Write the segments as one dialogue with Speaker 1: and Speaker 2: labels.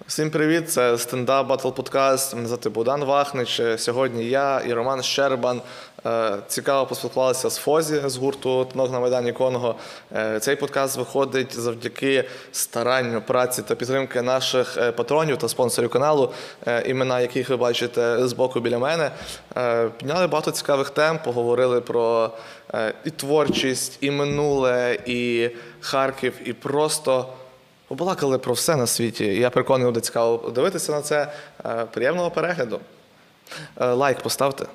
Speaker 1: Всім привіт! Це стендап Батл Подкаст. Мене звати Богдан Вахнич. Сьогодні я і Роман Щербан е, цікаво поспілкувалися з Фозі з гурту «Тонок на Майдані Конго. Е, Цей подкаст виходить завдяки старанню, праці та підтримки наших е, патронів та спонсорів каналу, імена яких ви бачите збоку біля мене. Підняли багато цікавих тем, поговорили про і творчість, і минуле, і Харків, і просто. Побалакали про все на світі. Я переконаний, буде цікаво дивитися на це. Е, Приємного перегляду. Е, Лайк поставте.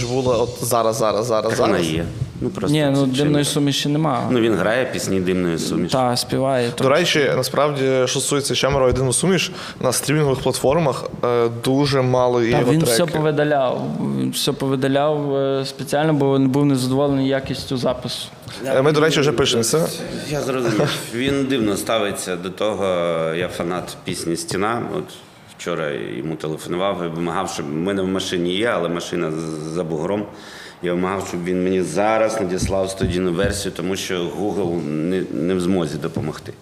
Speaker 1: Суміш була от зараз, зараз, зараз,
Speaker 2: Вона є. Ну просто
Speaker 3: Ні, ну
Speaker 2: чим-
Speaker 3: димної суміші нема.
Speaker 2: Ну він грає пісні димної суміші.
Speaker 3: Та, співає. То...
Speaker 1: До речі, насправді, що стосується Чемера єдину суміш, на стрімінгових платформах е, дуже мало є
Speaker 3: Та він
Speaker 1: треки.
Speaker 3: все повидаляв. Він все повидаляв е, спеціально, бо він був незадоволений якістю запису.
Speaker 1: Е, Ми, до речі, вже пишемося.
Speaker 2: Я зрозумів. Він дивно ставиться до того. Я фанат пісні Стіна. От вчора йому телефонував і вимагав, щоб в мене в машині є, але машина за бугром. Я вимагав, щоб він мені зараз надіслав студійну версію, тому що Google не, не в змозі допомогти.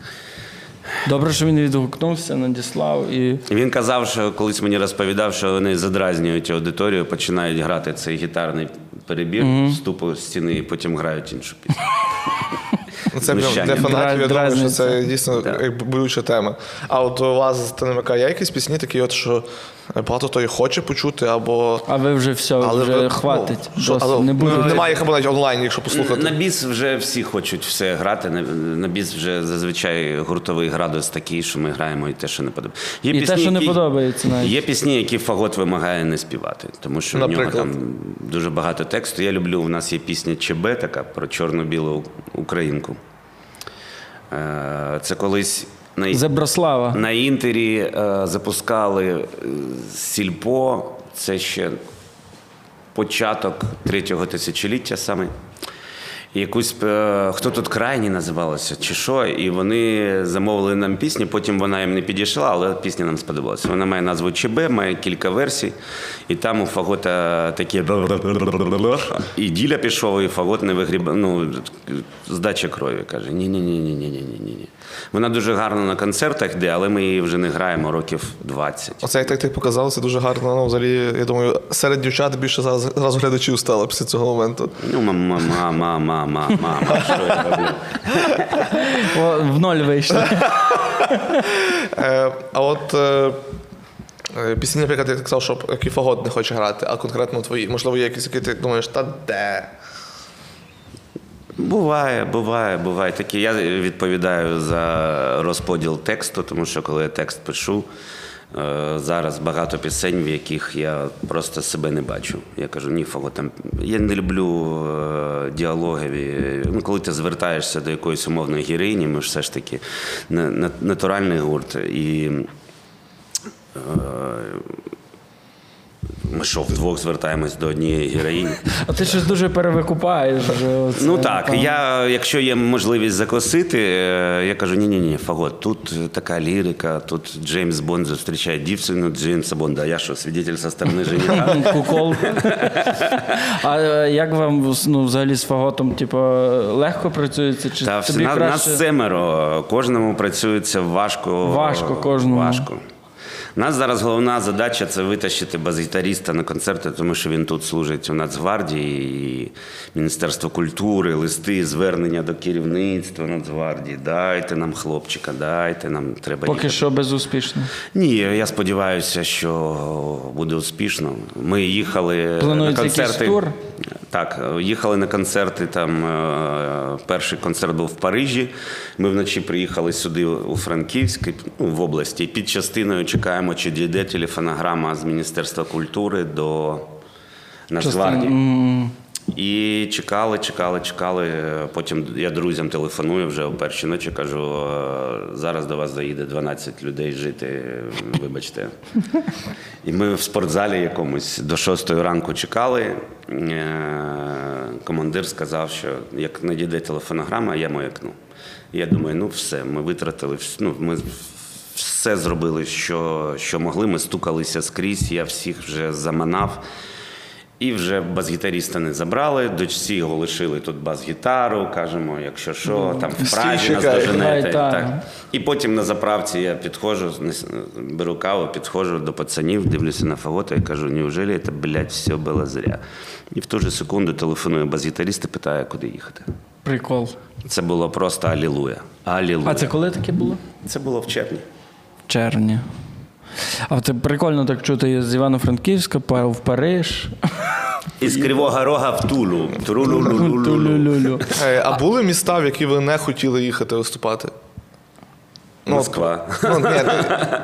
Speaker 3: Добре, що він відгукнувся, надіслав і.
Speaker 2: Він казав, що колись мені розповідав, що вони задразнюють аудиторію, починають грати цей гітарний перебір вступу з стіни і потім грають іншу пісню.
Speaker 1: Ну, Це прям для фанатів, я думаю, що це дійсно
Speaker 2: Так.
Speaker 1: як болюча тема. А от у вас з ТНМК є якісь пісні, такі, от, що багато хто їх хоче почути, або.
Speaker 3: А ви вже все, вже
Speaker 1: ви-
Speaker 3: хватить.
Speaker 1: ну, що, але,
Speaker 3: не
Speaker 1: ну,
Speaker 3: буде.
Speaker 1: немає їх або навіть онлайн, якщо послухати.
Speaker 2: На біс вже всі хочуть все грати. На, біс вже зазвичай гуртовий градус такий, що ми граємо і те, що не подобається. Є
Speaker 3: І те, що не подобається навіть.
Speaker 2: Є пісні, які фагот вимагає не співати, тому що в нього там дуже багато тексту. Я люблю, у нас є пісня ЧБ, така про чорно-білу українку. Е, Це колись на,
Speaker 3: Зеброслава.
Speaker 2: на інтері е, запускали е, сільпо. Це ще початок третього тисячоліття саме якусь е, хто тут крайні називалося, чи що, і вони замовили нам пісню. Потім вона їм не підійшла, але пісня нам сподобалася. Вона має назву ЧБ, має кілька версій, і там у фагота таке і діля пішов, і фагот не вигрібав. Ну здача крові каже: ні, ні, ні, ні, ні, ні, ні, ні. Вона дуже гарно на концертах йде, але ми її вже не граємо років 20.
Speaker 1: Оце як ти показалося дуже гарно. Ну, взагалі, я думаю, серед дівчат більше зараз глядачів стало після цього моменту.
Speaker 2: Ну, мама, мама мама, мама, що я роблю?
Speaker 3: О, в ноль вийшли.
Speaker 1: Е, а от е, е, пісні, наприклад, ти казав, що який не хоче грати, а конкретно твої. Можливо, є якісь, які ти думаєш, та де?
Speaker 2: Буває, буває, буває такі. Я відповідаю за розподіл тексту, тому що коли я текст пишу, зараз багато пісень, в яких я просто себе не бачу. Я кажу, ні, фаго, там я не люблю е, діалогові. Ну, коли ти звертаєшся до якоїсь умовної героїні, ми ж все ж таки на- на- натуральний гурт. І е, ми що, вдвох звертаємось до однієї героїні.
Speaker 3: А ти щось дуже перевикупаєш. оце,
Speaker 2: Ну так,
Speaker 3: там.
Speaker 2: я, якщо є можливість закосити, е, я кажу: ні, ні, Фагот, тут така лірика, тут Джеймс Бонд зустрічає дівчину Джеймса Бонда. А я що, свидетель со стороны жениха?
Speaker 3: Кукол. А е, як вам ну, взагалі з фаготом, типу, легко працюється? Чи
Speaker 2: Та
Speaker 3: тобі
Speaker 2: на,
Speaker 3: краще?
Speaker 2: нас семеро, кожному працюється важко.
Speaker 3: Важко кожному.
Speaker 2: Важко. У нас зараз головна задача це витащити бас-гітаріста на концерти, тому що він тут служить у Нацгвардії, і Міністерство культури, листи, звернення до керівництва Нацгвардії. Дайте нам хлопчика, дайте нам треба
Speaker 3: Поки
Speaker 2: їхати.
Speaker 3: що безуспішно.
Speaker 2: Ні, я сподіваюся, що буде успішно. Ми їхали
Speaker 3: Планується
Speaker 2: на концерти.
Speaker 3: тур?
Speaker 2: Так, їхали на концерти. Там е, перший концерт був в Парижі. Ми вночі приїхали сюди у Франківськ, ну, в області. І під частиною чекаємо, чи дійде телефонограма з Міністерства культури до Нацгвардії. І чекали, чекали, чекали. Потім я друзям телефоную вже о першій ночі, кажу: «Е, зараз до вас заїде 12 людей жити, вибачте. І ми в спортзалі якомусь до 6 ранку чекали. Е, Командир сказав, що як надійде телефонограма, я маякну. Я думаю, ну все, ми витратили, ну, ми все зробили, що, що могли. Ми стукалися скрізь, я всіх вже заманав. І вже бас-гітаріста не забрали, дочці його лишили тут бас-гітару, кажемо, якщо що, там в Празі нас доженете.
Speaker 3: Та.
Speaker 2: Так. І потім на заправці я підходжу, беру каву, підходжу до пацанів, дивлюся на фагота і кажу, неужели це, блядь, все було зря? І в ту же секунду телефоную бас-гітаріст і питає, куди їхати.
Speaker 3: Прикол.
Speaker 2: Це було просто алілуя. Алілуя.
Speaker 3: А це коли таке було?
Speaker 2: Це було в червні.
Speaker 3: Червні. А це прикольно так чути з Івано-Франківська, в Париж.
Speaker 2: Із Кривого Рога в Тулу. Тру-лу-лу-лу-лу.
Speaker 3: Тулю-лю-лю.
Speaker 1: Е, А були міста, в які ви не хотіли їхати виступати? Ну,
Speaker 2: Москва.
Speaker 1: Ну, ні, ну,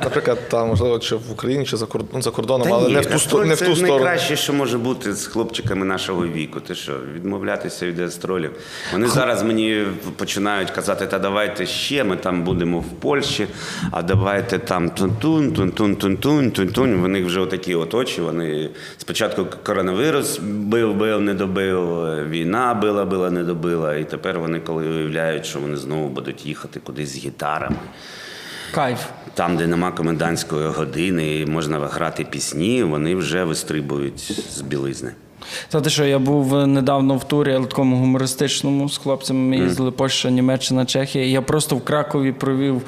Speaker 1: наприклад, там, можливо, чи в Україні, чи за кордоном, ну, за кордоном, але
Speaker 2: ні,
Speaker 1: не в ту, сто- не в
Speaker 2: це
Speaker 1: ту сторону.
Speaker 2: найкраще, що може бути з хлопчиками нашого віку. Ти що, відмовлятися від гастролів. Вони зараз мені починають казати, та давайте ще, ми там будемо в Польщі, а давайте там тун-тун, тун-тун, тун-тун, тун-тун. Вони вже отакі от очі. Вони спочатку коронавірус бив, бив, не добив, війна била, била, не добила. І тепер вони, коли уявляють, що вони знову будуть їхати кудись з гітарами.
Speaker 3: Кайф.
Speaker 2: Там, де нема комендантської години, і можна грати пісні, вони вже вистрибують з білизни.
Speaker 3: Та ти що, я був недавно в турі, але такому гумористичному з хлопцями. Ми їздили Польща, Німеччина, Чехія. І я просто в Кракові провів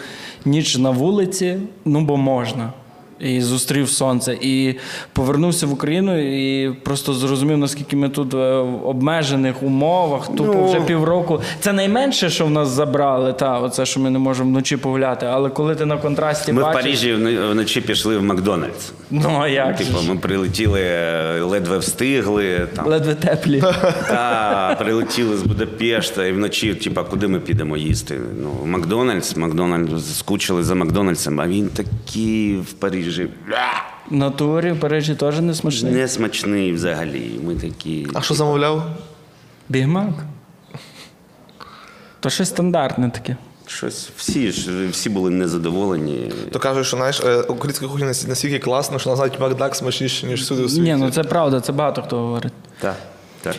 Speaker 3: ніч на вулиці, ну бо можна. І зустрів сонце. І повернувся в Україну і просто зрозумів, наскільки ми тут е, в обмежених умовах. Тупо
Speaker 2: Ну.
Speaker 3: вже півроку. Це найменше, що в нас забрали, та, оце, що ми не можемо вночі погуляти. Але коли ти на контрасті
Speaker 2: Ми в
Speaker 3: бачиш,
Speaker 2: Парижі вночі пішли в Макдональдс.
Speaker 3: ну а як?
Speaker 2: Типу, ми прилетіли, е, ледве встигли. Там,
Speaker 3: Ледве теплі.
Speaker 2: та, прилетіли з Будапешта і вночі, типу, куди ми підемо їсти? Ну, в Макдональдс, Макдональдс, скучили за Макдональдсом, а він такий в Парижі. «Бля!»
Speaker 3: На турі в Парижі теж не смачний.
Speaker 2: Несмачний взагалі. Ми такі.
Speaker 1: А що замовляв?
Speaker 3: Бігмак. То щось стандартне таке.
Speaker 2: Щось всі ж всі були незадоволені.
Speaker 1: То кажуть, що знаєш, е, українська кухня настільки- настільки класна, що навіть Макдак смачніше, ніж всюди у світі.
Speaker 3: Ні, ну це правда, це багато хто говорить.
Speaker 2: Так, так.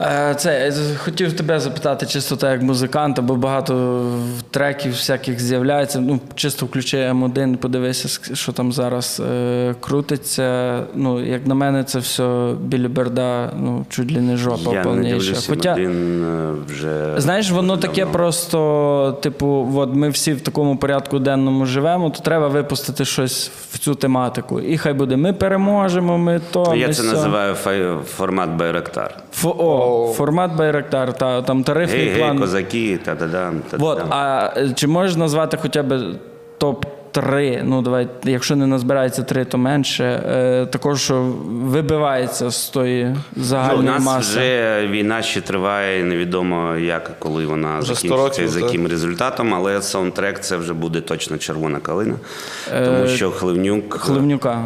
Speaker 3: Е, Це хотів тебе запитати, чисто так як музиканта, бо багато треків всяких з'являється. Ну, чисто включи М1, подивися, що там зараз е, крутиться. Ну, як на мене, це все біліберда, ну, чуть ли не жопа
Speaker 2: Я не
Speaker 3: повніша.
Speaker 2: дивлюся
Speaker 3: Хоча,
Speaker 2: е, вже.
Speaker 3: Знаєш, воно
Speaker 2: вже
Speaker 3: таке просто, типу, от ми всі в такому порядку денному живемо, то треба випустити щось в цю тематику. І хай буде, ми переможемо, ми то.
Speaker 2: Я
Speaker 3: ми
Speaker 2: це
Speaker 3: сьо.
Speaker 2: називаю фай- формат Байрактар.
Speaker 3: Фо, о, формат Байрактар, та, там тарифний
Speaker 2: Гей, гей,
Speaker 3: план.
Speaker 2: козаки, та-да-дам,
Speaker 3: Вот, а е, чи можеш назвати хоча б топ-3, ну давай, якщо не назбирається 3, то менше, е, також, вибивається з тої
Speaker 2: Ну, у
Speaker 3: загальної
Speaker 2: нас
Speaker 3: маси.
Speaker 2: вже війна ще триває, невідомо як, коли вона
Speaker 1: Вже
Speaker 2: закінчиться і
Speaker 1: років,
Speaker 2: з яким результатом, але саундтрек це вже буде точно червона калина.
Speaker 3: Е,
Speaker 2: Тому що Хливнюк.
Speaker 3: Хливнюка.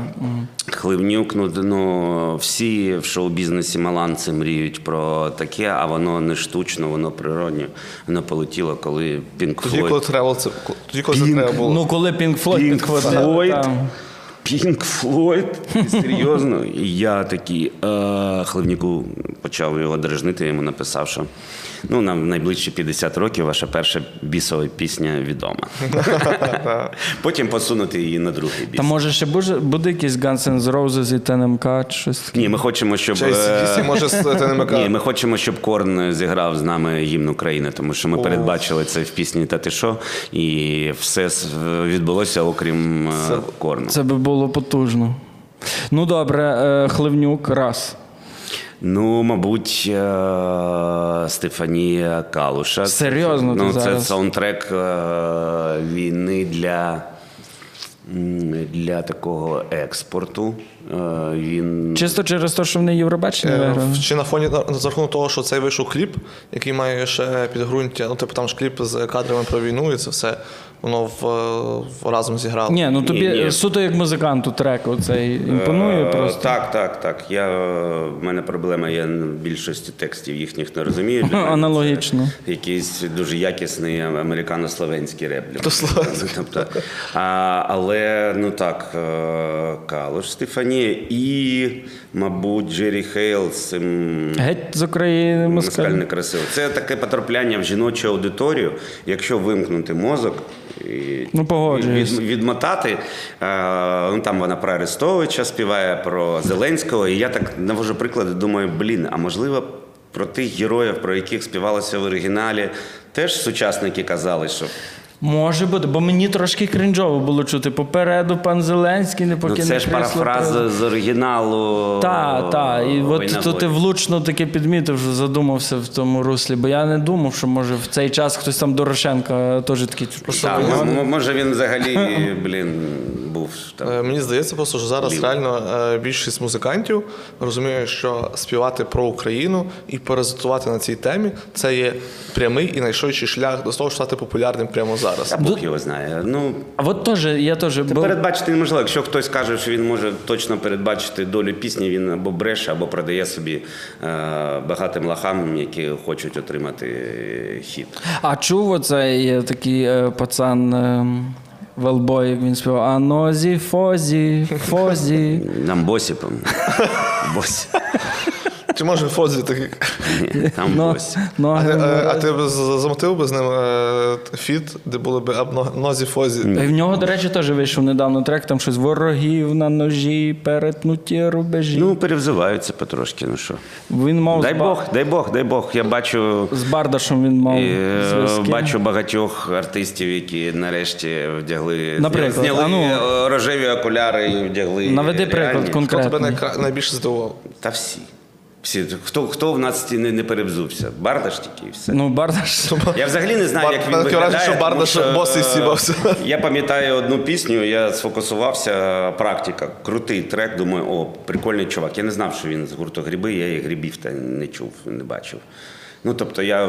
Speaker 2: Хливнюк, ну, ну всі в шоу-бізнесі маланці мріють про таке, а воно не штучно, воно природньо. Воно полетіло, коли Pink
Speaker 1: Тоді, коли
Speaker 2: Флойд.
Speaker 1: треба, це тоді, коли це треба було.
Speaker 3: Ну, коли Pink Floyd
Speaker 2: Pink
Speaker 3: Флойд.
Speaker 2: Pink Floyd, серйозно. І я такий е, Хливнюку почав його дражнити, йому написав, що ну, нам в найближчі 50 років ваша перша бісова пісня відома. Потім посунути її на другий біс.
Speaker 3: Та може ще буде, якийсь Guns N' Roses і ТНМК, щось таке?
Speaker 2: Ні, ми хочемо, щоб. Е,
Speaker 1: може, з ТНМК?
Speaker 2: Ні, ми хочемо, щоб Корн зіграв з нами гімн України, тому що ми передбачили це в пісні Та ти що, і все відбулося, окрім е, Корну.
Speaker 3: Це би було потужно. Ну добре, е, Хливнюк, раз.
Speaker 2: Ну, мабуть, е, Стефанія Калуша.
Speaker 3: Серйозно ти
Speaker 2: Ну, це
Speaker 3: зараз?
Speaker 2: саундтрек е, війни для, для такого експорту. Е, Він
Speaker 3: Чисто через те, що вони Євробачення
Speaker 1: Е. Чи на фоні за рахунок того, що цей вийшов кліп, який має ще підґрунтя, ну типу там ж кліп з кадрами про війну, і це все. Воно в, в разом зіграло.
Speaker 3: Ні, ну тобі
Speaker 2: Ні, ні.
Speaker 3: суто як музиканту трек оцей імпонує
Speaker 2: Е,
Speaker 3: просто.
Speaker 2: Так, так, так. Я, в мене проблема, я в більшості текстів їхніх не розумію. Для мене
Speaker 3: Аналогічно.
Speaker 2: це Якийсь дуже якісний американо-словенський реп. для мене. Тобто, а, але ну так, е, Калуш Стефанія і, мабуть, Джері Хейл з цим.
Speaker 3: Геть з України
Speaker 2: Москаль не красиво. Це таке потрапляння в жіночу аудиторію, якщо вимкнути мозок і
Speaker 3: Ну, погоджуюсь.
Speaker 2: від, відмотати. Е, ну, там вона про Арестовича співає, про Зеленського. І я так навожу приклади, думаю, блін, а можливо, про тих героїв, про яких співалося в оригіналі, теж сучасники казали, що
Speaker 3: Може бути, бо мені трошки кринжово було чути. Попереду пан Зеленський не
Speaker 2: ну, це ж парафраза з оригіналу.
Speaker 3: Так, так. І от то ти влучно таке підмітив, що задумався в тому руслі, бо я не думав, що може в цей час хтось там Дорошенка теж такий.
Speaker 2: Так, може він взагалі, блін, був там.
Speaker 1: Е, Мені здається, просто що зараз
Speaker 2: Лів.
Speaker 1: реально е, більшість музикантів розуміє, що співати про Україну і паразитувати на цій темі це є прямий і найшвидший шлях до того, щоб стати популярним прямо зараз.
Speaker 2: А Бог його знає. Ну,
Speaker 3: А от теж я теж бо-
Speaker 2: Передбачити неможливо. Якщо хтось каже, що він може точно передбачити долю пісні, він або бреше, або продає собі е, багатим лахам, які хочуть отримати е, хіт.
Speaker 3: А чув оцей такий е, пацан ем, Велбой, він співав Анозі, Фозі, Фозі.
Speaker 2: Нам босі, по Босі.
Speaker 1: Чи може Фозі такий?
Speaker 2: Ні, там
Speaker 3: Но-
Speaker 2: босі.
Speaker 1: А,
Speaker 3: ноги
Speaker 1: ти- а ти б з- замотив би з ним е, фіт, де були б нозі Фозі?
Speaker 3: І В нього, до речі, теж вийшов недавно трек, там щось ворогів на ножі, перетнуті рубежі.
Speaker 2: Ну, перевзиваються потрошки. Ну що.
Speaker 3: він мав
Speaker 2: Дай
Speaker 3: з,
Speaker 2: Бог, дай Бог, дай Бог. Я бачу.
Speaker 3: з Бардашем він мав
Speaker 2: е,
Speaker 3: зв'язки.
Speaker 2: Бачу багатьох артистів, які нарешті вдягли
Speaker 3: Наприклад,
Speaker 2: зняли
Speaker 3: а ну.
Speaker 2: е, рожеві окуляри і вдягли.
Speaker 3: Наведи приклад
Speaker 2: реальні.
Speaker 1: Хто тебе
Speaker 3: конкретний.
Speaker 1: найкра- найбільше здивував?
Speaker 2: Та всі. Всі. Хто, хто в нас не, не перебзувся? Бардаш тільки і все.
Speaker 3: Ну, Бардаш.
Speaker 2: Я взагалі не знаю, як він виглядає.
Speaker 1: що Бардаш босий
Speaker 2: е,
Speaker 1: сібався.
Speaker 2: Я пам'ятаю одну пісню, я сфокусувався, практика, крутий трек, думаю, о, прикольний чувак. Я не знав, що він з гурту гриби, я і грибів та не чув, не бачив. Ну, тобто я, е,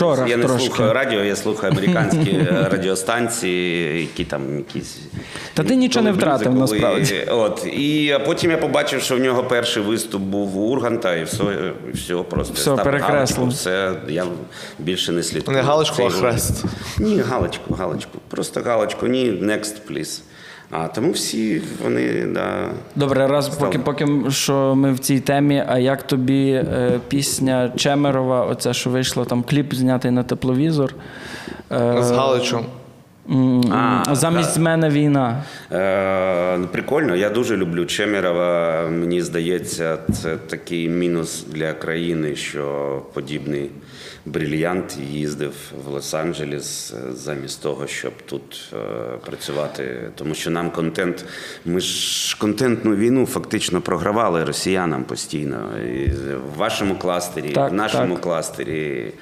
Speaker 2: я, я не
Speaker 3: трошки.
Speaker 2: слухаю радіо, я слухаю американські е, радіостанції, які там якісь.
Speaker 3: Та ти нічого не втратив, насправді.
Speaker 2: От. І а потім я побачив, що в нього перший виступ був у Урганта, і все, і все просто
Speaker 3: Все,
Speaker 2: галочку, все, я більше не слідкую.
Speaker 1: Не галочку, а хрест.
Speaker 2: Ні, галочку, галочку. Просто галочку, ні, next, please. А тому всі вони, да.
Speaker 3: Добре, раз поки, поки що ми в цій темі. А як тобі е, пісня Чемерова, оця, що вийшла, там кліп знятий на тепловізор? Е,
Speaker 1: З Галичем.
Speaker 2: А,
Speaker 3: Замість мене війна.
Speaker 2: Е, прикольно, я дуже люблю Чемерова. Мені здається, це такий мінус для країни, що подібний брильянт їздив в Лос-Анджелес е, замість того, щоб тут е, працювати. Тому що нам контент, ми ж контентну війну фактично програвали росіянам постійно. І в вашому кластері,
Speaker 3: Так,
Speaker 2: в нашому
Speaker 3: так.
Speaker 2: кластері.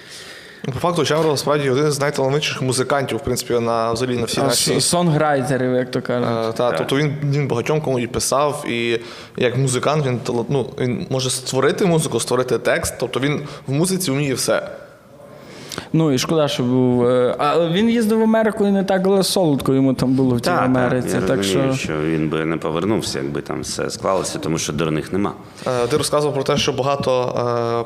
Speaker 1: По факту, Чавров справді один з найталановитіших музикантів, в принципі, на взагалі на всій
Speaker 3: А, Сонграйтерів, як то кажуть.
Speaker 1: Е, Та, тобто він, він багатьом кому і писав, і як музикант він, ну, він може створити музику, створити текст. Тобто він в музиці вміє все.
Speaker 3: Ну і шкода, що був. е, Але він їздив в Америку і не так але солодко йому там було в тій
Speaker 2: Так,
Speaker 3: Америці.
Speaker 2: так, я
Speaker 3: так
Speaker 2: розумію,
Speaker 3: що
Speaker 2: що він би не повернувся, якби там все склалося, тому що дурних нема.
Speaker 1: Е, Ти розказував про те, що багато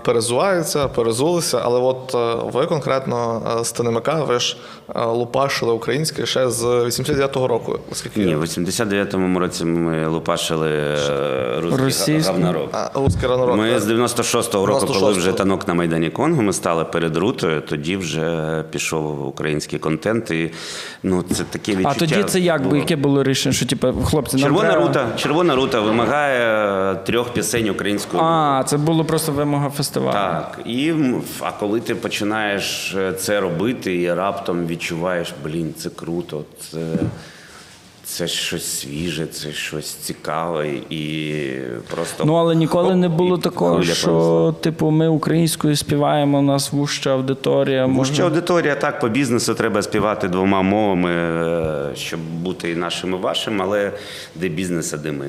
Speaker 1: е, перезуваються, перезулися, але от ви конкретно з ТНМК, ви ж лупашили українське ще з 89-го року. Оскільки
Speaker 2: Ні, в 89-му році ми лупашили русський
Speaker 1: а, ранорок.
Speaker 2: Ми з 96-го року, коли
Speaker 1: 96-го.
Speaker 2: вже танок на Майдані Конго, ми стали перед рутою, тоді вже пішов український контент. І ну, це таке відчуття.
Speaker 3: а тоді це як би
Speaker 2: було.
Speaker 3: яке було рішення, що типу, хлопці, нам
Speaker 2: Червона
Speaker 3: треба...
Speaker 2: рута, червона рута вимагає трьох пісень українською.
Speaker 3: А, це було просто вимога фестивалю.
Speaker 2: Так, і а коли ти починаєш е, це робити, і раптом відчуваєш, блін, це круто, це, це щось свіже, це щось цікаве, і просто
Speaker 3: Ну, але ніколи не було такого, що,
Speaker 2: понесла.
Speaker 3: типу, ми українською співаємо, у нас вуща аудиторія.
Speaker 2: Вужча
Speaker 3: Може...
Speaker 2: аудиторія, так, по бізнесу треба співати двома мовами, е, щоб бути і нашим, і вашим, але де бізнес, а де ми.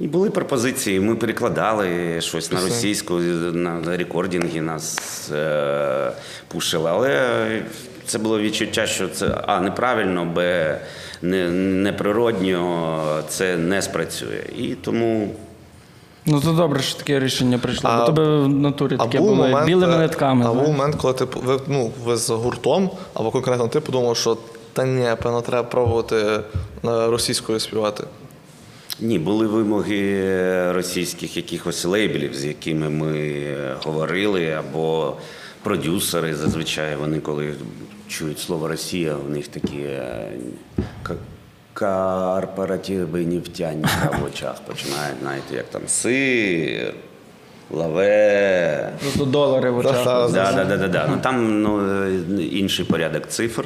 Speaker 2: І були пропозиції, ми перекладали щось на російську, на рекординги нас е, пушили. Але це було відчуття, що це а неправильно, б не, неприродньо, це не спрацює. І тому
Speaker 3: Ну то добре, що таке рішення прийшло.
Speaker 1: А-
Speaker 3: Бо тебе в натурі таке
Speaker 1: був
Speaker 3: було
Speaker 1: момент,
Speaker 3: білими
Speaker 1: е,
Speaker 3: нитками.
Speaker 1: А був момент, коли ти ви, ну, ви з гуртом, або конкретно ти подумав, що та ні, певно, треба пробувати е, російською співати.
Speaker 2: Ні, були вимоги російських якихось лейблів, з якими ми говорили, або продюсери зазвичай вони, коли чують слово Росія, у них такі е, корпоративи нефтяні в очах починають, знаєте, як там сир, лаве.
Speaker 3: Ну, то долари в очах.
Speaker 1: Да,
Speaker 2: Да, да, да, да, да. Ну там ну, е, інший порядок цифр.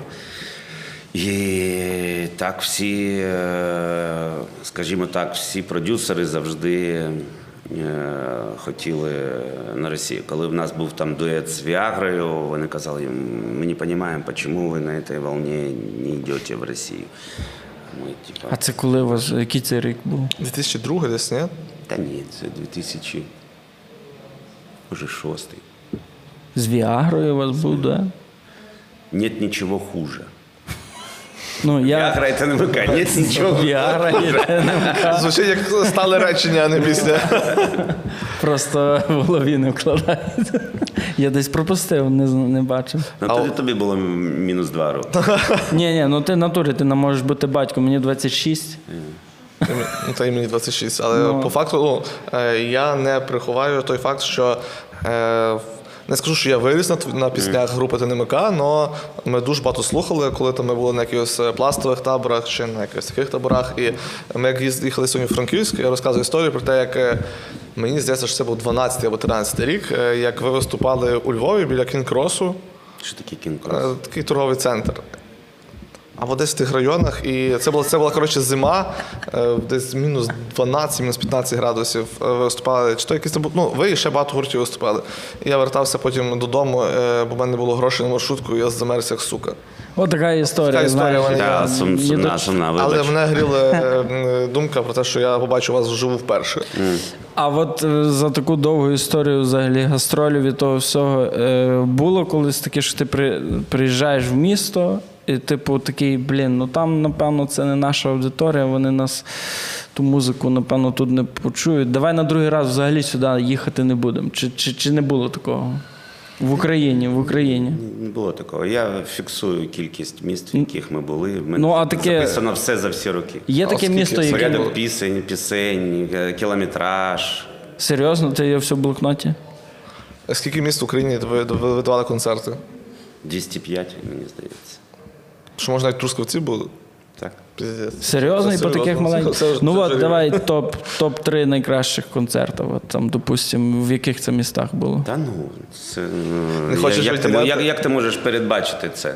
Speaker 2: І так всі, е, скажімо так, всі продюсери завжди хотіли на Росію. Коли в нас був там дует з Віагрою, вони казали, їм, ми не розуміємо, чому ви на цій волні не йдете в Росію. Ми, типа,
Speaker 3: А це коли у вас який це рік був?
Speaker 1: 2002 десь, ні?
Speaker 2: та ні, це 2000, може, шостий.
Speaker 3: З Віагрою у вас був, да?
Speaker 2: Нет нічого хуже.
Speaker 3: Ну, я...
Speaker 2: Віагра це не ВК, нічого
Speaker 3: Віагра є НМК.
Speaker 1: Звучить як стали речення, а не після.
Speaker 3: Просто в голові не вкладається. Я десь пропустив, не, не бачив.
Speaker 2: Ну,
Speaker 1: А
Speaker 2: тоді тобі було мінус два роки.
Speaker 3: Ні, ні, ну ти натурі, ти не можеш бути батьком, мені 26.
Speaker 1: Ну, та й мені 26. Але
Speaker 3: Ну.
Speaker 1: по факту ну, е, я не приховаю той факт, що е, не скажу, що я виріс на, на піснях групи ТНМК, але ми дуже багато слухали, коли там ми були на якихось е, пластових таборах чи на якихось таких таборах. І ми як їхали сьогодні в Франківськ, я розказую історію про те, як е, мені здається, що це був 12 або 13 рік, е, як ви виступали у Львові біля Кінкросу.
Speaker 2: Що таке кінкрос?
Speaker 1: Такий торговий центр. Десь в тих районах. І це була, це була коротше, зима, е, десь мінус 12, мінус 15 градусів. Е, виступали. Чи то якісь там ну, ви і ще багато гуртів виступали. І я вертався потім додому, е, бо в мене не було грошей на маршрутку, і я замерз як сука.
Speaker 3: От така історія.
Speaker 1: Така історія
Speaker 3: знаєш.
Speaker 1: мене.
Speaker 2: Та, сум, сумна, сумна,
Speaker 1: Але мене гріла думка про те, що я побачу вас вживу вперше.
Speaker 3: А от за таку довгу історію взагалі гастролів і того всього було колись таке, що ти при, приїжджаєш в місто, і типу такий, блін, ну там, напевно, це не наша аудиторія, вони нас ту музику, напевно, тут не почують. Давай на другий раз взагалі сюди їхати не будемо. Чи, чи, чи не було такого? В Україні, в Україні.
Speaker 2: Не було такого. Я фіксую кількість міст, в яких ми були. Ми
Speaker 3: Ну, а таке-
Speaker 2: записано все за всі роки.
Speaker 3: Є
Speaker 1: А
Speaker 3: таке місто, яке.
Speaker 2: Порядок пісень, пісень, е, кілометраж.
Speaker 3: Серйозно, ти є все в блокноті?
Speaker 1: А Скільки міст в Україні ви, ви видавали концерти?
Speaker 2: 205, мені здається.
Speaker 1: Що можна навіть трускавці були?
Speaker 2: Так.
Speaker 3: Серйозно, і по таких маленьких. Ну
Speaker 1: це
Speaker 3: от, давай топ, топ-3 найкращих концертів. От там, допустимо, в яких це містах було.
Speaker 2: Та ну, це, ну,
Speaker 1: Не хочеш
Speaker 2: як, ти,
Speaker 1: виділяти?
Speaker 2: як, як ти можеш передбачити це?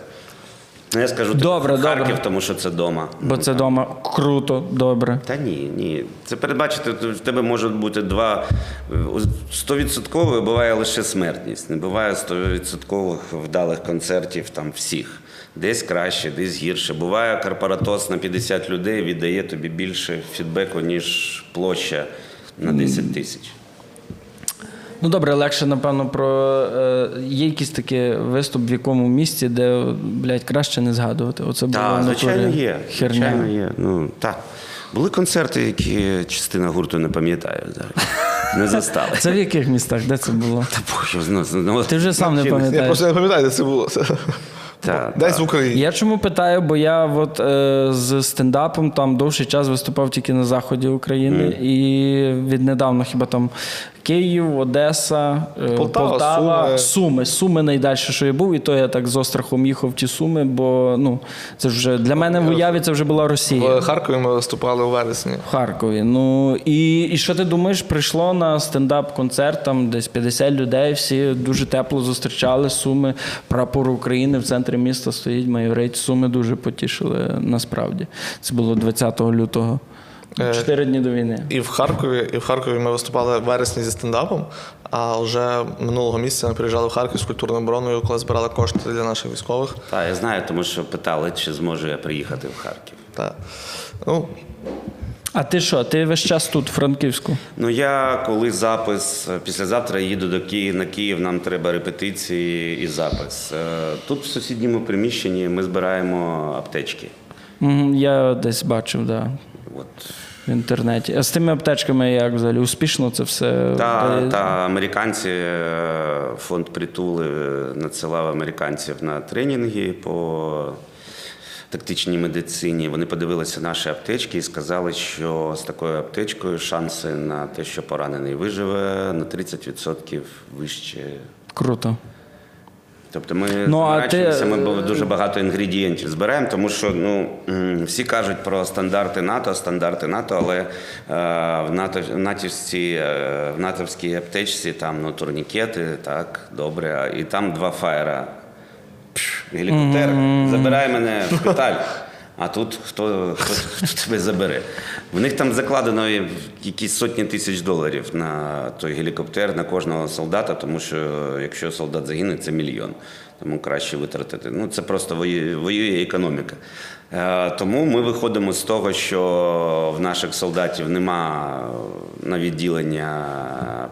Speaker 2: Ну, Я скажу тобі,
Speaker 3: Добре,
Speaker 2: Харків, тому що це дома.
Speaker 3: Бо це вдома круто, добре.
Speaker 2: Та ні, ні. Це передбачити, то в тебе можуть бути два. Стовідсотково буває лише смертність. Не буває стовідсоткових вдалих концертів там всіх. Десь краще, десь гірше. Буває корпоратос на 50 людей віддає тобі більше фідбеку, ніж площа на 10 тисяч.
Speaker 3: Ну добре, легше, напевно, про е, є якийсь такий виступ в якому місці, де, блядь, краще не згадувати. Оце було
Speaker 2: Так, звичайно, є.
Speaker 3: херня.
Speaker 2: Звичайно, є. Ну, так. Були концерти, які частина гурту не пам'ятає. Не застали.
Speaker 3: Це в яких містах? Де це було?
Speaker 2: Та його знає. Ну,
Speaker 3: Ти вже сам не
Speaker 1: Я
Speaker 3: пам'ятаєш.
Speaker 1: просто не пам'ятаю, де це було.
Speaker 2: Та,
Speaker 1: Десь
Speaker 2: та.
Speaker 1: в Україні.
Speaker 3: Я чому питаю, бо я от е, з стендапом там довший час виступав тільки на заході України, і віднедавно хіба там Київ, Одеса, е,
Speaker 1: Полтава,
Speaker 3: Полтава,
Speaker 1: Суми.
Speaker 3: Суми. Суми найдальше, що я був, і то я так з острахом їхав в ті суми, бо ну це вже для мене в уяві це вже була Росія.
Speaker 1: В Харкові ми виступали у вересні.
Speaker 3: В Харкові. Ну і, і що ти думаєш, прийшло на стендап-концерт, там десь 50 людей, всі дуже тепло зустрічали суми. Прапор України в центрі міста стоїть, майорить. Суми дуже потішили насправді. Це було 20 лютого.
Speaker 1: Е,
Speaker 3: Чотири дні до війни.
Speaker 1: І в Харкові, і в Харкові ми виступали в вересні зі стендапом. А вже минулого місяця ми приїжджали в Харків з культурною обороною, коли збирали кошти для наших військових.
Speaker 2: Та, я знаю, тому що питали, чи зможу я приїхати в Харків.
Speaker 1: Та. Ну,
Speaker 3: А ти що? Ти весь час тут, в Франківську?
Speaker 2: Ну я коли запис, післязавтра їду до Києва на Київ, нам треба репетиції і запис. Е, Тут в сусідньому приміщенні ми збираємо аптечки.
Speaker 3: Я десь бачив, да,
Speaker 2: От.
Speaker 3: в інтернеті. А з тими аптечками як взагалі? Успішно це все?
Speaker 2: Та, та американці, е, фонд притули е, надсилав американців на тренінги по тактичній медицині. Вони подивилися наші аптечки і сказали, що з такою аптечкою шанси на те, що поранений виживе, на 30% вище.
Speaker 3: Круто.
Speaker 2: Тобто ми
Speaker 3: Ну,
Speaker 2: заморачуємося,
Speaker 3: ти-
Speaker 2: ми були дуже багато інгредієнтів збираємо, тому що ну, всі кажуть про стандарти НАТО, стандарти НАТО, але е, в НАТО в натівській, е, в натовській аптечці там ну, турнікети, так, добре, і там два фаєра. Гелікоптер, забирай мене в шпиталь. А тут хто, хто, хто тебе забере? В них там закладено якісь сотні тисяч доларів на той гелікоптер на кожного солдата, тому що якщо солдат загине, це мільйон. Тому краще витратити. Ну це просто воює, економіка. Е, Тому ми виходимо з того, що в наших солдатів нема на відділення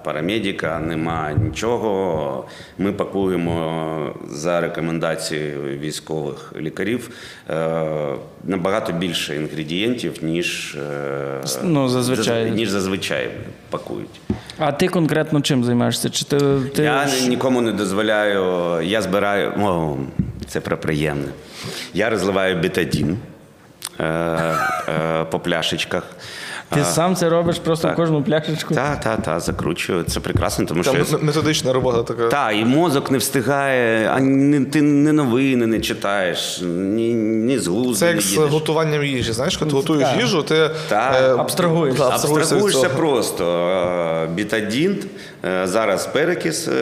Speaker 2: парамедика, нема нічого. Ми пакуємо за рекомендацією військових лікарів е, набагато більше інгредієнтів, ніж, е,
Speaker 3: Ну, зазвичай.
Speaker 2: ніж зазвичай пакують.
Speaker 3: А ти конкретно чим займаєшся? Чи ти, ти
Speaker 2: Я нікому не дозволяю, я збираю. О, це про приємне. Я розливаю бетадін е, е, по пляшечках.
Speaker 3: Ти сам це робиш просто в
Speaker 2: так.
Speaker 3: кожну пляшечку?
Speaker 2: Та, та, та, закручую. Це прекрасно, тому
Speaker 1: Там
Speaker 2: що.
Speaker 1: методична робота така.
Speaker 2: Та, і мозок не встигає, а не, ти не новини не читаєш, ні, ні з глузду
Speaker 1: Це
Speaker 2: не
Speaker 1: як з готуванням їжі. Знаєш, коли ти готуєш
Speaker 3: так.
Speaker 1: їжу, ти
Speaker 2: Так.
Speaker 1: е, абстрагуєшся
Speaker 2: Абстрагуєшся просто. Е, Бітадін, е, зараз перекіс е,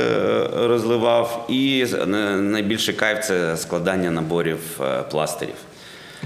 Speaker 2: розливав, і найбільший кайф це складання наборів пластирів.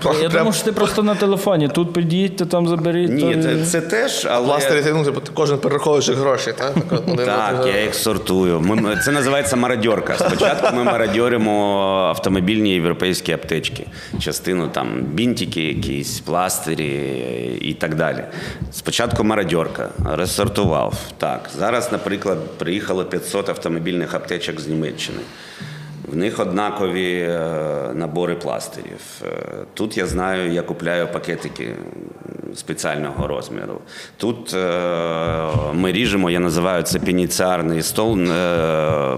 Speaker 3: Я
Speaker 1: Прям
Speaker 3: думав, що ти просто на телефоні. Тут підійдьте, там заберіть.
Speaker 2: Ні,
Speaker 3: то-
Speaker 2: це, це теж, але.
Speaker 1: пластирі, ти, ну, типу, ти кожен перераховуєш гроші, так? Так, от,
Speaker 2: Так, я їх сортую. Ми- це називається мародьорка. Спочатку ми мародьоримо автомобільні європейські аптечки. Частину там бінтики, якісь пластирі і так далі. Спочатку мародьорка, розсортував. Так, зараз, наприклад, приїхало 500 автомобільних аптечок з Німеччини. В них однакові е, набори пластирів. Е, Тут я знаю, я купляю пакетики спеціального розміру. Тут е, ми ріжемо, я називаю це пеніціарний стол.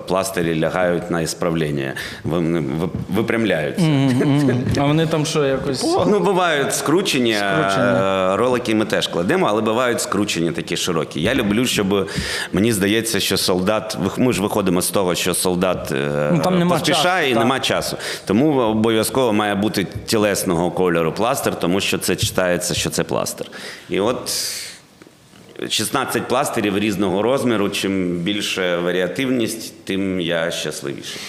Speaker 2: Пластирі лягають на ісправлення, випрямляються.
Speaker 3: Мгм. А вони там що якось.
Speaker 2: Ну, бувають скручені,
Speaker 3: Скручені.
Speaker 2: ролики ми теж кладемо, але бувають скручені такі широкі. Я люблю, щоб мені здається, що солдат, ми ж виходимо з того, що солдат
Speaker 3: Ну, там нема
Speaker 2: поспішає і нема часу. Тому обов'язково має бути тілесного кольору пластир, тому що це читається, що це пластир. І от 16 пластирів різного розміру. Чим більше варіативність, тим я щасливіший.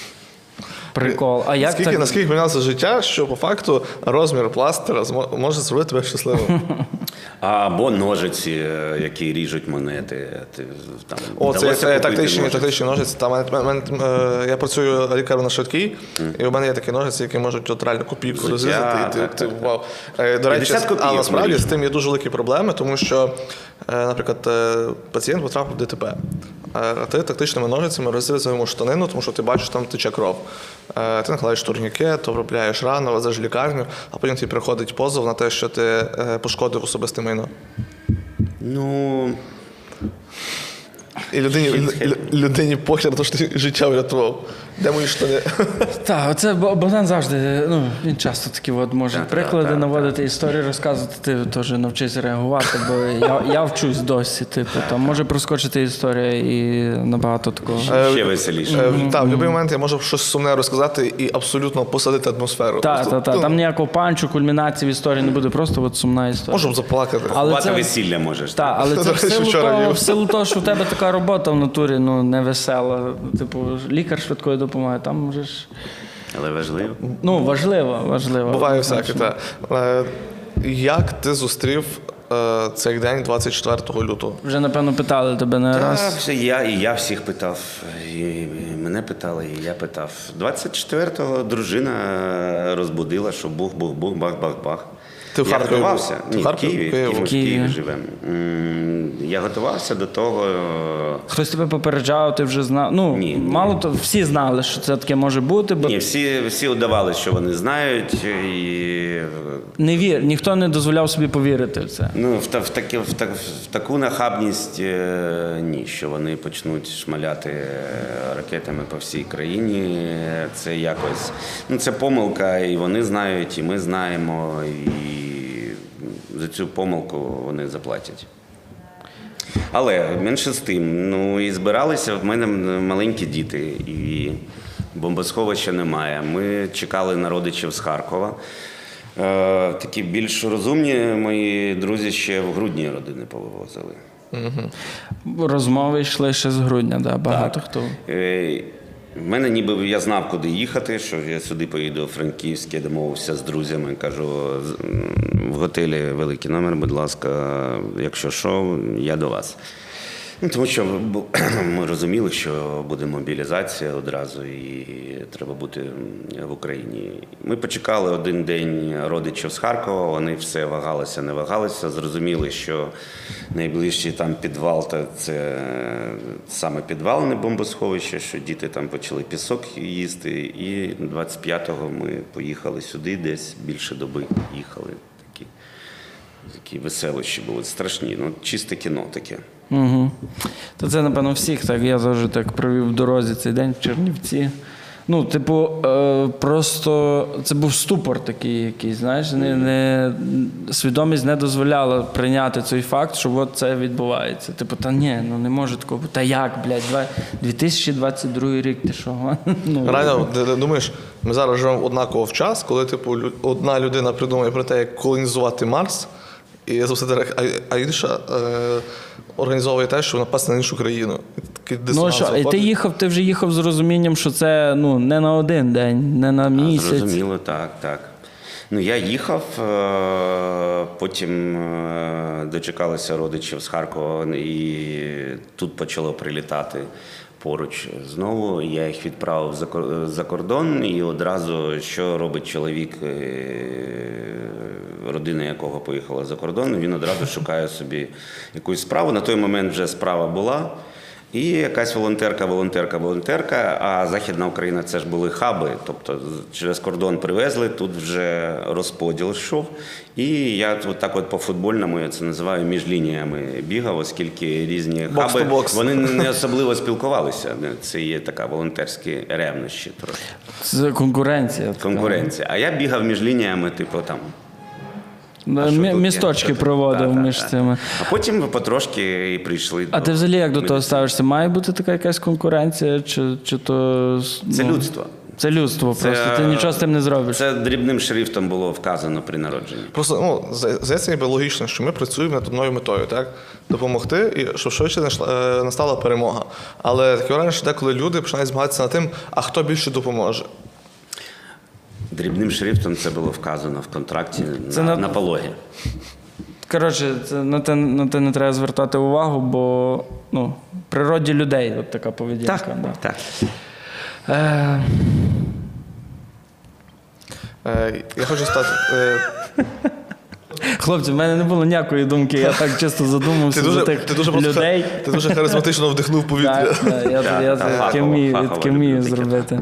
Speaker 3: Прикол. А як
Speaker 1: наскільки,
Speaker 3: так?
Speaker 1: наскільки мінялося життя, що по факту розмір пластира може зробити тебе щасливим.
Speaker 2: Або ножиці, е, які ріжуть монети. Ти, там,
Speaker 1: О, це, тактичні,
Speaker 2: ножиці?
Speaker 1: тактичні ножиці. Та, мене, мене, е, я працюю лікарем на швидкій, і у мене є такі ножиці, які можуть от реально копійку розрізати. І ти,
Speaker 2: так,
Speaker 1: ти,
Speaker 2: так,
Speaker 1: вау. Е, До речі,
Speaker 2: 50
Speaker 1: а насправді з тим є дуже великі проблеми, тому що, е, наприклад, пацієнт потрапив в ДТП. А ти тактичними ножицями розрізав йому штанину, тому що ти бачиш, там тече кров. Е, Ти накладаєш турнікет, обробляєш рану, везеш в лікарню, а потім тобі приходить позов на те, що ти е, пошкодив особисте майно.
Speaker 2: Ну,
Speaker 1: І людині, лю- людині похер, то що ти життя врятував. Де мої штани?
Speaker 3: Так, оце Богдан завжди, ну він часто такі от може
Speaker 2: Так,
Speaker 3: приклади
Speaker 2: так, так,
Speaker 3: наводити, історії розказувати. Ти теж навчись реагувати, бо я, я вчусь досі. Типу, там може проскочити історія і набагато такого.
Speaker 2: ще веселіше.
Speaker 1: Е, Так, в будь-який момент я можу щось сумне розказати і абсолютно посадити атмосферу.
Speaker 3: Так, так, так.
Speaker 1: ну,
Speaker 3: Там ніякого панчу, кульмінації в історії не буде, просто от сумна історія.
Speaker 1: Можемо заплакати.
Speaker 3: Але це-
Speaker 2: весілля можеш.
Speaker 3: Так, але це в силу, того, в силу того, що в тебе така робота в натурі ну, не весела. Типу, лікар швидкої допомоги, там можеш.
Speaker 2: Але важливо.
Speaker 3: Ну, важливо, важливо.
Speaker 1: Буває всяке. Так. Е, Як ти зустрів е, цей день 24 лютого?
Speaker 3: Вже, напевно, питали тебе не
Speaker 2: Так,
Speaker 3: раз.
Speaker 2: все, я, і я всіх питав. І, і мене питали, і я питав. 24-го дружина розбудила, що бух, бух,
Speaker 1: Ти в
Speaker 2: я готувався.
Speaker 1: Ти
Speaker 2: Ні,
Speaker 1: в Харкові?
Speaker 2: Києві,
Speaker 1: Києві.
Speaker 2: ми в
Speaker 3: Києві.
Speaker 2: Києві живемо. Я готувався до того. е,
Speaker 3: Хтось тебе попереджав, ти вже знав. Ну,
Speaker 2: Ні, ні.
Speaker 3: мало то всі знали, що це таке може бути, бо
Speaker 2: Ні, всі, всі удавали, що вони знають, і
Speaker 3: не вір, ніхто не дозволяв собі повірити в це.
Speaker 2: Ну, в, та- в, такі, в, та- в таку нахабність е, ні, що вони почнуть шмаляти е, ракетами по всій країні. Е, Це якось ну, це помилка, і вони знають, і ми знаємо, і за цю помилку вони заплатять. Але менше з тим, ну і збиралися в мене маленькі діти, і бомбосховища немає. Ми чекали на родичів з Харкова. Е, такі більш розумні мої друзі ще в грудні родини повивозили.
Speaker 3: Розмови йшли ще з грудня, да, багато хто.
Speaker 2: В мене ніби я знав, куди їхати, що я сюди поїду у Франківськ, я домовився з друзями. Кажу, в готелі великий номер, будь ласка, якщо що, я до вас. Ну, тому що ми розуміли, що буде мобілізація одразу і треба бути в Україні. Ми почекали один день родичів з Харкова, вони все вагалися, не вагалися. Зрозуміли, що найближчий там підвал та це саме підвал, не бомбосховище, що діти там почали пісок їсти. І 25-го ми поїхали сюди, десь більше доби їхали. Такі, такі веселощі були страшні. Ну, чисте кіно таке.
Speaker 3: Угу. То це, напевно, всіх так. Я теж так провів в дорозі цей день в Чернівці. Ну, типу, е, просто це був ступор такий якийсь, знаєш, не, не, свідомість не дозволяла прийняти цей факт, що от це відбувається. Типу, та ні, ну не може такого бути. Та як, блядь, два- 2022 рік, ти що? Ну,
Speaker 1: Реально, ти, ти думаєш, ми зараз живемо однаково в час, коли типу, одна людина придумує про те, як колонізувати Марс, і запустити а інша е, організовує те, що напасти на іншу країну. І такий
Speaker 3: Ну що, і ти їхав, ти вже їхав з розумінням, що це ну, не на один день, не на
Speaker 2: А,
Speaker 3: місяць.
Speaker 2: Зрозуміло, так, так. Ну, я їхав, е, потім е, дочекалися родичів з Харкова, і тут почало прилітати поруч знову. Я їх відправив за кор- кордон, і одразу, що робить чоловік, е, родина якого поїхала за кордон, він одразу шукає собі якусь справу. На той момент вже справа була. І якась волонтерка, волонтерка, волонтерка. А Західна Україна це ж були хаби. Тобто через кордон привезли, тут вже розподіл йшов. І я от так от по футбольному я це називаю між лініями бігав, оскільки різні
Speaker 1: Бокс
Speaker 2: хаби
Speaker 1: бокс.
Speaker 2: вони не особливо спілкувалися. Це є така волонтерські ревнощі трошки.
Speaker 3: Це конкуренція.
Speaker 2: Конкуренція. А я бігав між лініями, типу там.
Speaker 3: Да,
Speaker 2: а що тут?
Speaker 3: Місточки проводив
Speaker 2: Та, та,
Speaker 3: між
Speaker 2: та.
Speaker 3: цими.
Speaker 2: А потім потрошки і прийшли.
Speaker 3: А
Speaker 2: до
Speaker 3: ти взагалі як до того
Speaker 2: медицини.
Speaker 3: ставишся? Має бути така якась конкуренція, чи, чи то.
Speaker 2: Це
Speaker 3: ну,
Speaker 2: людство.
Speaker 3: Це людство просто. Ти нічого з тим не зробиш.
Speaker 2: Це дрібним шрифтом було вказано при народженні.
Speaker 1: Просто ну, зда- здається, ніби логічно, що ми працюємо над одною метою, так? Допомогти, і щоб швидше е, настала перемога. Але таке враження, що деколи люди починають змагатися над тим, а хто більше допоможе.
Speaker 2: Дрібним шрифтом це було вказано в контракті
Speaker 3: Це
Speaker 2: на,
Speaker 3: на-
Speaker 2: на пологі.
Speaker 3: Коротше, це на те, на те не треба звертати увагу, бо ну, в природі людей от така поведінка. Да.
Speaker 2: так.
Speaker 3: Е,
Speaker 1: Е, я хочу стати. Е,
Speaker 3: хлопці, в мене не було ніякої думки, я так чисто задумався
Speaker 1: ти, дуже,
Speaker 3: за тих
Speaker 1: ти, дуже просто,
Speaker 3: людей.
Speaker 1: ти дуже харизматично вдихнув повітря.
Speaker 3: Так, так, я,
Speaker 2: Так,
Speaker 3: я
Speaker 2: так,
Speaker 3: таке вмію, зробити.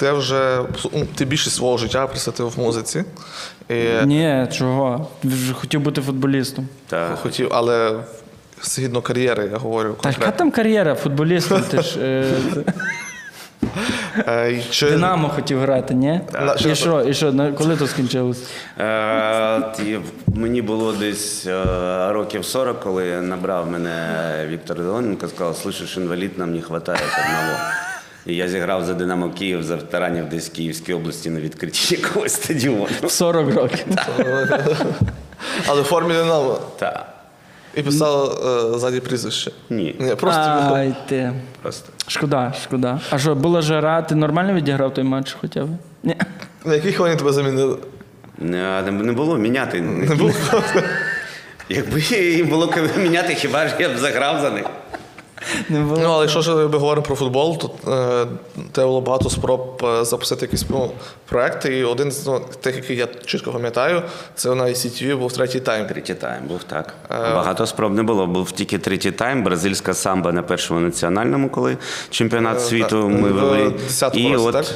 Speaker 1: Ти вже ну, ти більшість свого життя присвятив музиці. І
Speaker 3: Ні, чого? Вже хотів бути футболістом.
Speaker 2: Та,
Speaker 1: хотів, але згідно кар'єри, я говорю
Speaker 3: Та яка там кар'єра футболістом? Ти ж е,
Speaker 1: Е, чи-
Speaker 3: Динамо хотів грати, ні?
Speaker 1: На-
Speaker 3: І що, і що, коли то скінчилось?
Speaker 2: Е, мені було десь років 40, коли набрав мене Віктор Леоненко, сказав, слышиш, інвалід, нам не вистачає одного. І я зіграв за Динамо Київ за ветеранів десь в Київській області на відкритті якогось стадіону.
Speaker 3: 40 років.
Speaker 1: Але в формі Динамо.
Speaker 2: Та,
Speaker 1: І писав е, ззаді прізвище.
Speaker 2: ні,
Speaker 1: Ні, просто
Speaker 3: Ай ти.
Speaker 2: просто.
Speaker 3: Шкода, шкода. А що, була жара, ти нормально відіграв той матч хоча б? Ні.
Speaker 1: на якій хвилині тебе замінили?
Speaker 2: Не, не було міняти.
Speaker 1: Не було.
Speaker 2: Якби їм було міняти, хіба ж я б заграв за них.
Speaker 3: Не було.
Speaker 1: Ну, але якщо ж ми говоримо про футбол, то е, те було багато спроб е, запустити якісь ну, проекти. І один з ну, тих, яких я чітко пам'ятаю, це на ICTV був третій тайм.
Speaker 2: Третій тайм був так. Багато спроб не було. Був тільки третій тайм, бразильська самба на першому національному, коли чемпіонат
Speaker 1: Е,
Speaker 2: світу
Speaker 1: так.
Speaker 2: ми вели.
Speaker 1: 10-му
Speaker 2: І
Speaker 1: році,
Speaker 2: от
Speaker 1: так?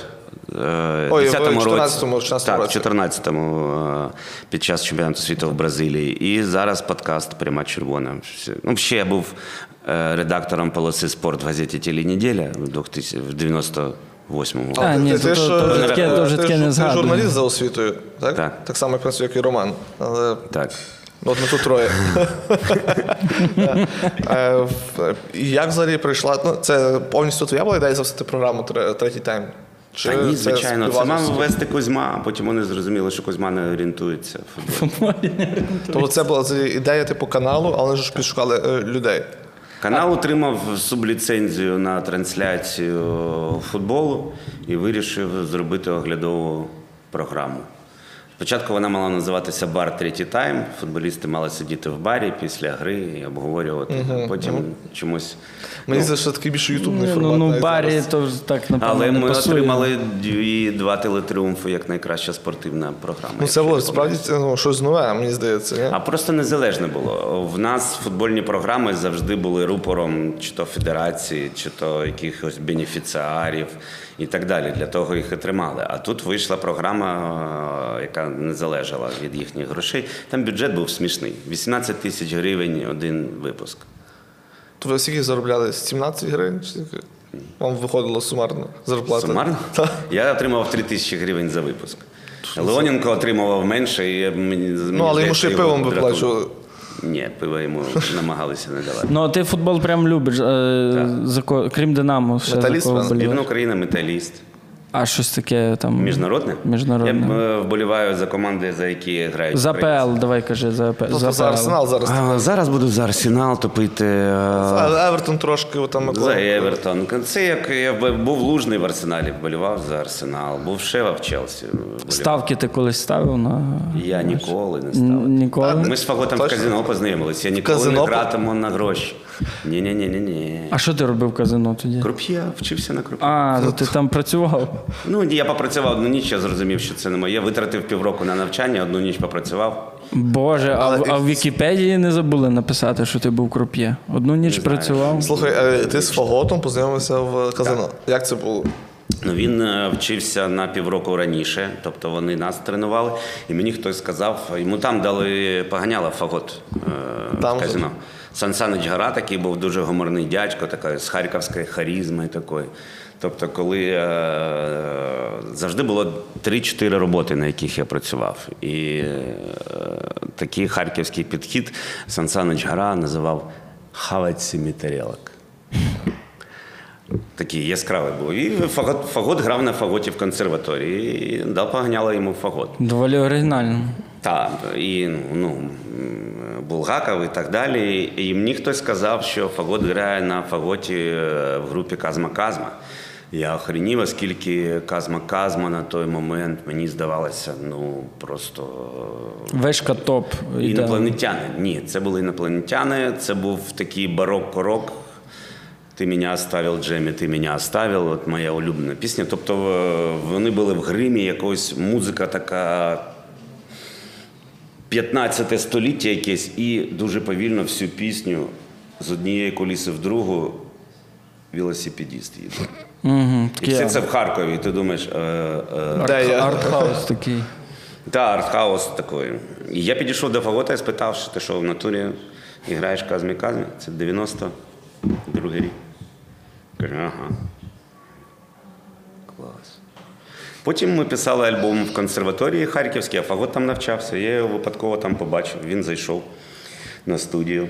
Speaker 2: е,
Speaker 1: Ой,
Speaker 2: 10-му
Speaker 1: 14-му,
Speaker 2: році.
Speaker 1: 14-му
Speaker 2: Так, 14-му е, під час чемпіонату світу в Бразилії. І зараз подкаст Пряма червона. Ну, ще я був е, редактором полоси спорт в газеті «Теленеділя» в 2000 в 98-му.
Speaker 3: А, ні,
Speaker 1: ти,
Speaker 3: то-
Speaker 1: ти
Speaker 3: то- то вже то вже
Speaker 1: ти
Speaker 3: не
Speaker 1: ти журналіст за освітою, так?
Speaker 2: Так.
Speaker 1: Так само, як, в як і Роман. Але
Speaker 2: Так.
Speaker 1: ну, от ми тут троє. І Як взагалі прийшла? Ну, це повністю твоя була ідея запустити програму третій тайм? Чи
Speaker 2: Та ні,
Speaker 1: це
Speaker 2: звичайно, це мав вести Кузьма, а потім вони зрозуміли, що Кузьма не орієнтується.
Speaker 1: Тобто це була ідея типу каналу, але ж підшукали е, людей.
Speaker 2: Канал отримав субліцензію на трансляцію футболу і вирішив зробити оглядову програму. Спочатку вона мала називатися Бар третій тайм. Футболісти мали сидіти в барі після гри і обговорювати. Потім чомусь.
Speaker 1: Мені здається, що такий більше ютубний
Speaker 3: Ну,
Speaker 1: формат.
Speaker 3: ну,
Speaker 1: навіть
Speaker 3: барі
Speaker 1: зараз.
Speaker 3: то так напевно.
Speaker 2: Але
Speaker 3: не
Speaker 2: ми
Speaker 3: пасує.
Speaker 2: отримали дві, два телетріумфи як найкраща спортивна програма.
Speaker 1: Ну, це було справді ну, щось нове, мені здається. Ні?
Speaker 2: А просто незалежне було. В нас футбольні програми завжди були рупором чи то федерації, чи то якихось бенефіціарів і так далі. Для того їх і тримали. А тут вийшла програма, е, яка не залежала від їхніх грошей. Там бюджет був смішний: 18 тисяч гривень один випуск.
Speaker 1: То ви скільки заробляли? 17 гривень? Вам виходило сумарно зарплата?
Speaker 2: Сумарно?
Speaker 1: Так.
Speaker 2: Я отримав 3 тисячі гривень за випуск. Леоненко отримував менше, і мені
Speaker 1: Ну, але йому ще пивом виплачували.
Speaker 2: Ні, пиво йому намагалися не давати.
Speaker 3: Ну, а ти футбол прям любиш. Е, за ко... Крім Динамо, ще
Speaker 1: Металіст,
Speaker 3: кого?
Speaker 2: Південна Україна металіст.
Speaker 3: А щось таке там.
Speaker 2: Міжнародне?
Speaker 3: Міжнародне.
Speaker 2: Я е, вболіваю за команди, за які грають.
Speaker 3: За. ПЛ, давай кажи, за, П-
Speaker 1: Тобто
Speaker 3: за
Speaker 1: за. Арсенал зараз.
Speaker 2: А, зараз буду за Арсенал топити. е,
Speaker 1: А Евертон трошки там
Speaker 2: За Евертон. Це як я був лужний в Арсеналі, вболівав за Арсенал, був Шева в Челсі. вболівав.
Speaker 3: Ставки ти колись ставив на.
Speaker 2: Я ніколи не ставив.
Speaker 3: Ніколи.
Speaker 2: Ми з Фаготом в казино познайомилися. Я ніколи
Speaker 1: казино
Speaker 2: не гратиму на гроші. Ні, ні, ні, ні, ні.
Speaker 3: А що ти робив в казино тоді?
Speaker 2: Круп'є, вчився на круп'є.
Speaker 3: А, ну ти там працював.
Speaker 2: Ну, я попрацював одну ніч, я зрозумів, що це не моє. Витратив півроку на навчання, одну ніч попрацював.
Speaker 3: Боже, а,
Speaker 1: Але
Speaker 3: в- а в Вікіпедії не забули написати, що ти був круп'є. Одну ніч працював.
Speaker 1: Слухай, е, ти з Фаготом познайомився в казино. Як це було?
Speaker 2: Ну, він е, вчився на півроку раніше, тобто вони нас тренували. І мені хтось сказав, йому там дали поганяла фагот е,
Speaker 1: Там
Speaker 2: в
Speaker 1: же?
Speaker 2: казино. Сан Санич такий був дуже гуморний дядько, такий, з харківською харізмою такою. Тобто, коли е, завжди було 3-4 роботи, на яких я працював. І е, такий харківський підхід Сан Санич називав хавать сімі. Такий яскравий був. І фагот, фагот грав на фаготі в консерваторії. І дав поганяло йому фагот.
Speaker 3: Доволі оригінально.
Speaker 2: Так, і ну, Булгаков і так далі. І мені хтось сказав, що фагот грає на фаготі е, в групі Казма Казма. Я охренів, оскільки Казма Казма на той момент мені здавалося, ну просто е,
Speaker 3: Вишка топ.
Speaker 2: Інопланетяни. Ні, це були інопланетяни. Це був такий барок-корок. Ти мене оставив, Джемі, ти мене оставив. От моя улюблена пісня. Тобто е, вони були в гримі, якось музика така 15 століття якесь, і дуже повільно всю пісню з однієї куліси в другу велосипедіст їде.
Speaker 3: Угу,
Speaker 2: І все це в Харкові. І ти думаєш, е, е,
Speaker 1: Де я?
Speaker 3: Артхаус такий.
Speaker 2: та, артхаус такий. І я підійшов до Фагота і спитав, що ти що в натурі і граєш казмі казмі? Це 92 рік. Каже, ага. Потім ми писали альбом в консерваторії Харківській, а Фагот там навчався. Я його випадково там побачив. Він зайшов на студію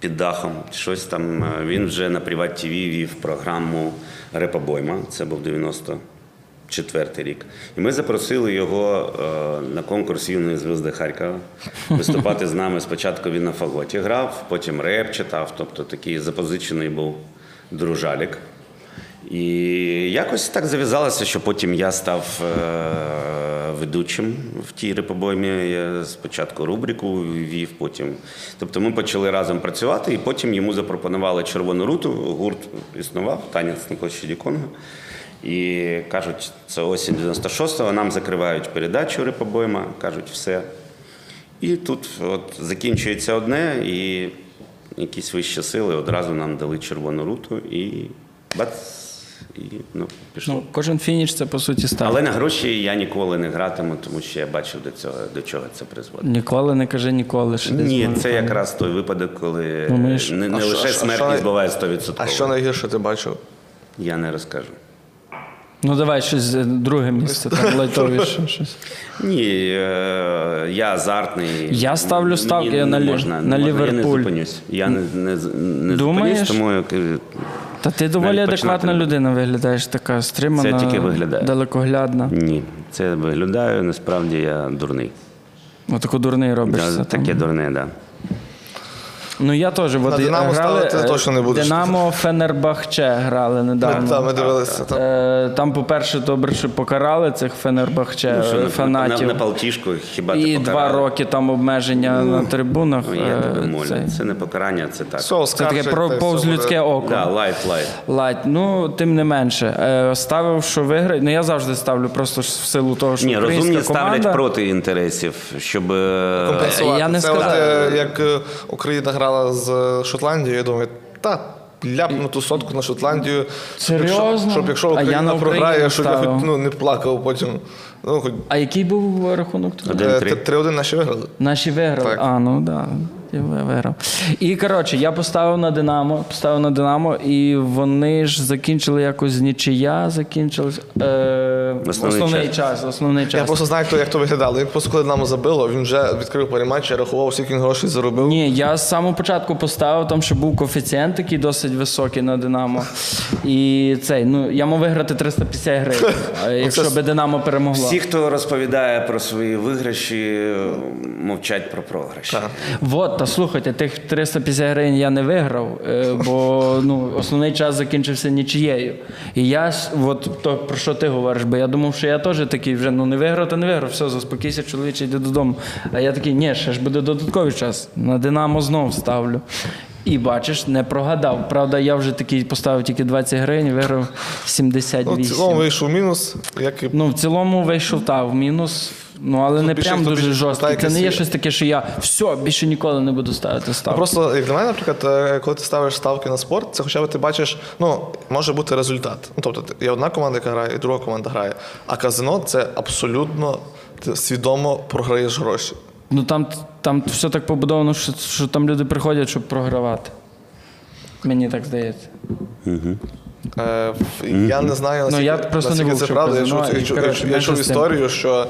Speaker 2: під дахом. Щось там. е, Він вже на Приват ТВ вів програму Репобойма. Це був 94-й рік. І ми запросили його е, на конкурс юної звезди Харкова виступати з нами. Спочатку він на фаготі грав, потім реп читав, тобто такий запозичений був дружалік. І якось так зав'язалося, що потім я став е, ведучим в тій репобоймі. Я спочатку рубрику вів, потім. Тобто ми почали разом працювати, і потім йому запропонували червону руту. Гурт існував, танець на площаді Конго. І кажуть, це осінь 96-го, нам закривають передачу репобойма, кажуть, все. І тут от закінчується одне, і якісь вищі сили одразу нам дали червону руту і бац, і ну, пішло.
Speaker 3: Ну, кожен фініш це по суті став.
Speaker 2: Але на гроші я ніколи не гратиму, тому що я бачив до цього, до чого це призводить.
Speaker 3: Ніколи не кажи ніколи. Ще
Speaker 2: Ні, це якраз той випадок, коли
Speaker 3: Думаєш?
Speaker 2: не, не
Speaker 1: А
Speaker 2: лише
Speaker 1: а що-
Speaker 2: смертність
Speaker 1: що-
Speaker 2: буває 100%.
Speaker 1: А що найгірше ти бачив?
Speaker 2: Я не розкажу.
Speaker 3: Ну давай щось е, друге місце, там лайтовіше щось.
Speaker 2: Ні, е, я азартний.
Speaker 3: Я ставлю ставки на
Speaker 2: можна,
Speaker 3: на
Speaker 2: можна,
Speaker 3: Ліверпуль.
Speaker 2: Я не зупинюсь. Я не, не, не зупинюсь, тому я кажу,
Speaker 3: Та ти доволі
Speaker 2: Навіть
Speaker 3: адекватна
Speaker 2: починати
Speaker 3: людина виглядаєш, така стримана,
Speaker 2: Це тільки виглядає.
Speaker 3: далекоглядна.
Speaker 2: ні, це виглядаю, насправді я дурний.
Speaker 3: Отако дурний робишся.
Speaker 2: Да,
Speaker 3: там.
Speaker 2: таке дурне, так. Да.
Speaker 3: Ну я теж. От,
Speaker 1: На «Динамо»
Speaker 3: грали,
Speaker 1: ставити
Speaker 3: е,
Speaker 1: точно не будеш.
Speaker 3: Динамо Фенербахче грали недавно.
Speaker 1: Та, ми дивилися. Там.
Speaker 3: Е, Там, по-перше, добре, що покарали цих Фенербахче
Speaker 2: Ну, що,
Speaker 3: фанатів.
Speaker 2: на, на палтішку хіба ти
Speaker 3: І два роки там обмеження на трибунах.
Speaker 2: Ну, я тебе молю.
Speaker 3: це,
Speaker 2: Це не покарання, це так.
Speaker 1: Все,
Speaker 3: це таке про
Speaker 1: та
Speaker 3: повз людське око.
Speaker 2: Да, light, light.
Speaker 3: Light. Ну, тим не менше. Е, Ставив, що виграє. Ну, я завжди ставлю просто в силу того, що
Speaker 2: Ні, розумні
Speaker 3: команда.
Speaker 2: ставлять проти інтересів, щоб
Speaker 1: Компенсувати.
Speaker 3: Я не
Speaker 1: Це
Speaker 3: сказав.
Speaker 1: от, як Україна грала з е, Шотландією, я думаю, та. Ляпну ту сотку на Шотландію. щоб якщо-
Speaker 3: Серйозно?
Speaker 1: Щоб якщо
Speaker 3: А я
Speaker 1: Україна
Speaker 3: на
Speaker 1: програє, щоб я хоч ну, не плакав потім. Ну, хоч
Speaker 3: А який був рахунок? тоді?
Speaker 2: Один.
Speaker 1: е,
Speaker 2: 1-3.
Speaker 1: 3-1 наші виграли.
Speaker 3: Наші виграли.
Speaker 1: Так.
Speaker 3: А, ну так. Да. Я ви- виграв. І коротше, я поставив на Динамо, поставив на Динамо, і вони ж закінчили якось нічия, закінчилось. Е,
Speaker 2: Основний
Speaker 3: основний
Speaker 2: час.
Speaker 3: час. Основний час.
Speaker 1: Я просто знаю, хто, як то виглядало. Він просто коли нам забило, він вже відкрив я рахував, скільки він грошей заробив.
Speaker 3: Ні, я з самого початку поставив, там ще був коефіцієнт такий досить високий на Динамо. І цей, ну я мав виграти 350 гривень, якщо би Динамо перемогло.
Speaker 2: всі, хто розповідає про свої виграші, мовчать про програші.
Speaker 3: Вот, та слухайте, тих 350 гривень я не виграв, е, бо ну, основний час закінчився нічиєю. І я от то про що ти говориш, бо я думав, що я теж такий вже ну не виграв, то не виграв. Все, заспокійся, чоловіче, йди додому. А я такий, ні, ще ж буде додатковий час. На Динамо знов ставлю. І бачиш, не прогадав. Правда, я вже такий поставив тільки 20 гривень, виграв
Speaker 1: Ну,
Speaker 3: 78.
Speaker 1: в цілому вийшов мінус, як і
Speaker 3: Ну, в цілому вийшов та в мінус. Ну, але не
Speaker 1: більше,
Speaker 3: прям
Speaker 1: хто
Speaker 3: дуже
Speaker 1: більше
Speaker 3: жорсткий. Це не є щось таке, що я все, більше ніколи не буду ставити ставки.
Speaker 1: Просто як для мене, наприклад, е, коли ти ставиш ставки на спорт, це хоча б ти бачиш, ну може бути результат. Ну тобто є одна команда, яка грає, і друга команда грає. А казино це абсолютно ти свідомо програєш гроші.
Speaker 3: Ну там, там все так побудовано, що, що там люди приходять, щоб програвати. Мені так здається.
Speaker 1: Е, Я не знаю,
Speaker 3: Ну,
Speaker 1: наскільки,
Speaker 3: я просто не
Speaker 1: наскільки
Speaker 3: був,
Speaker 1: це правда. Я чув, я чув,
Speaker 3: коротше,
Speaker 1: я історію, що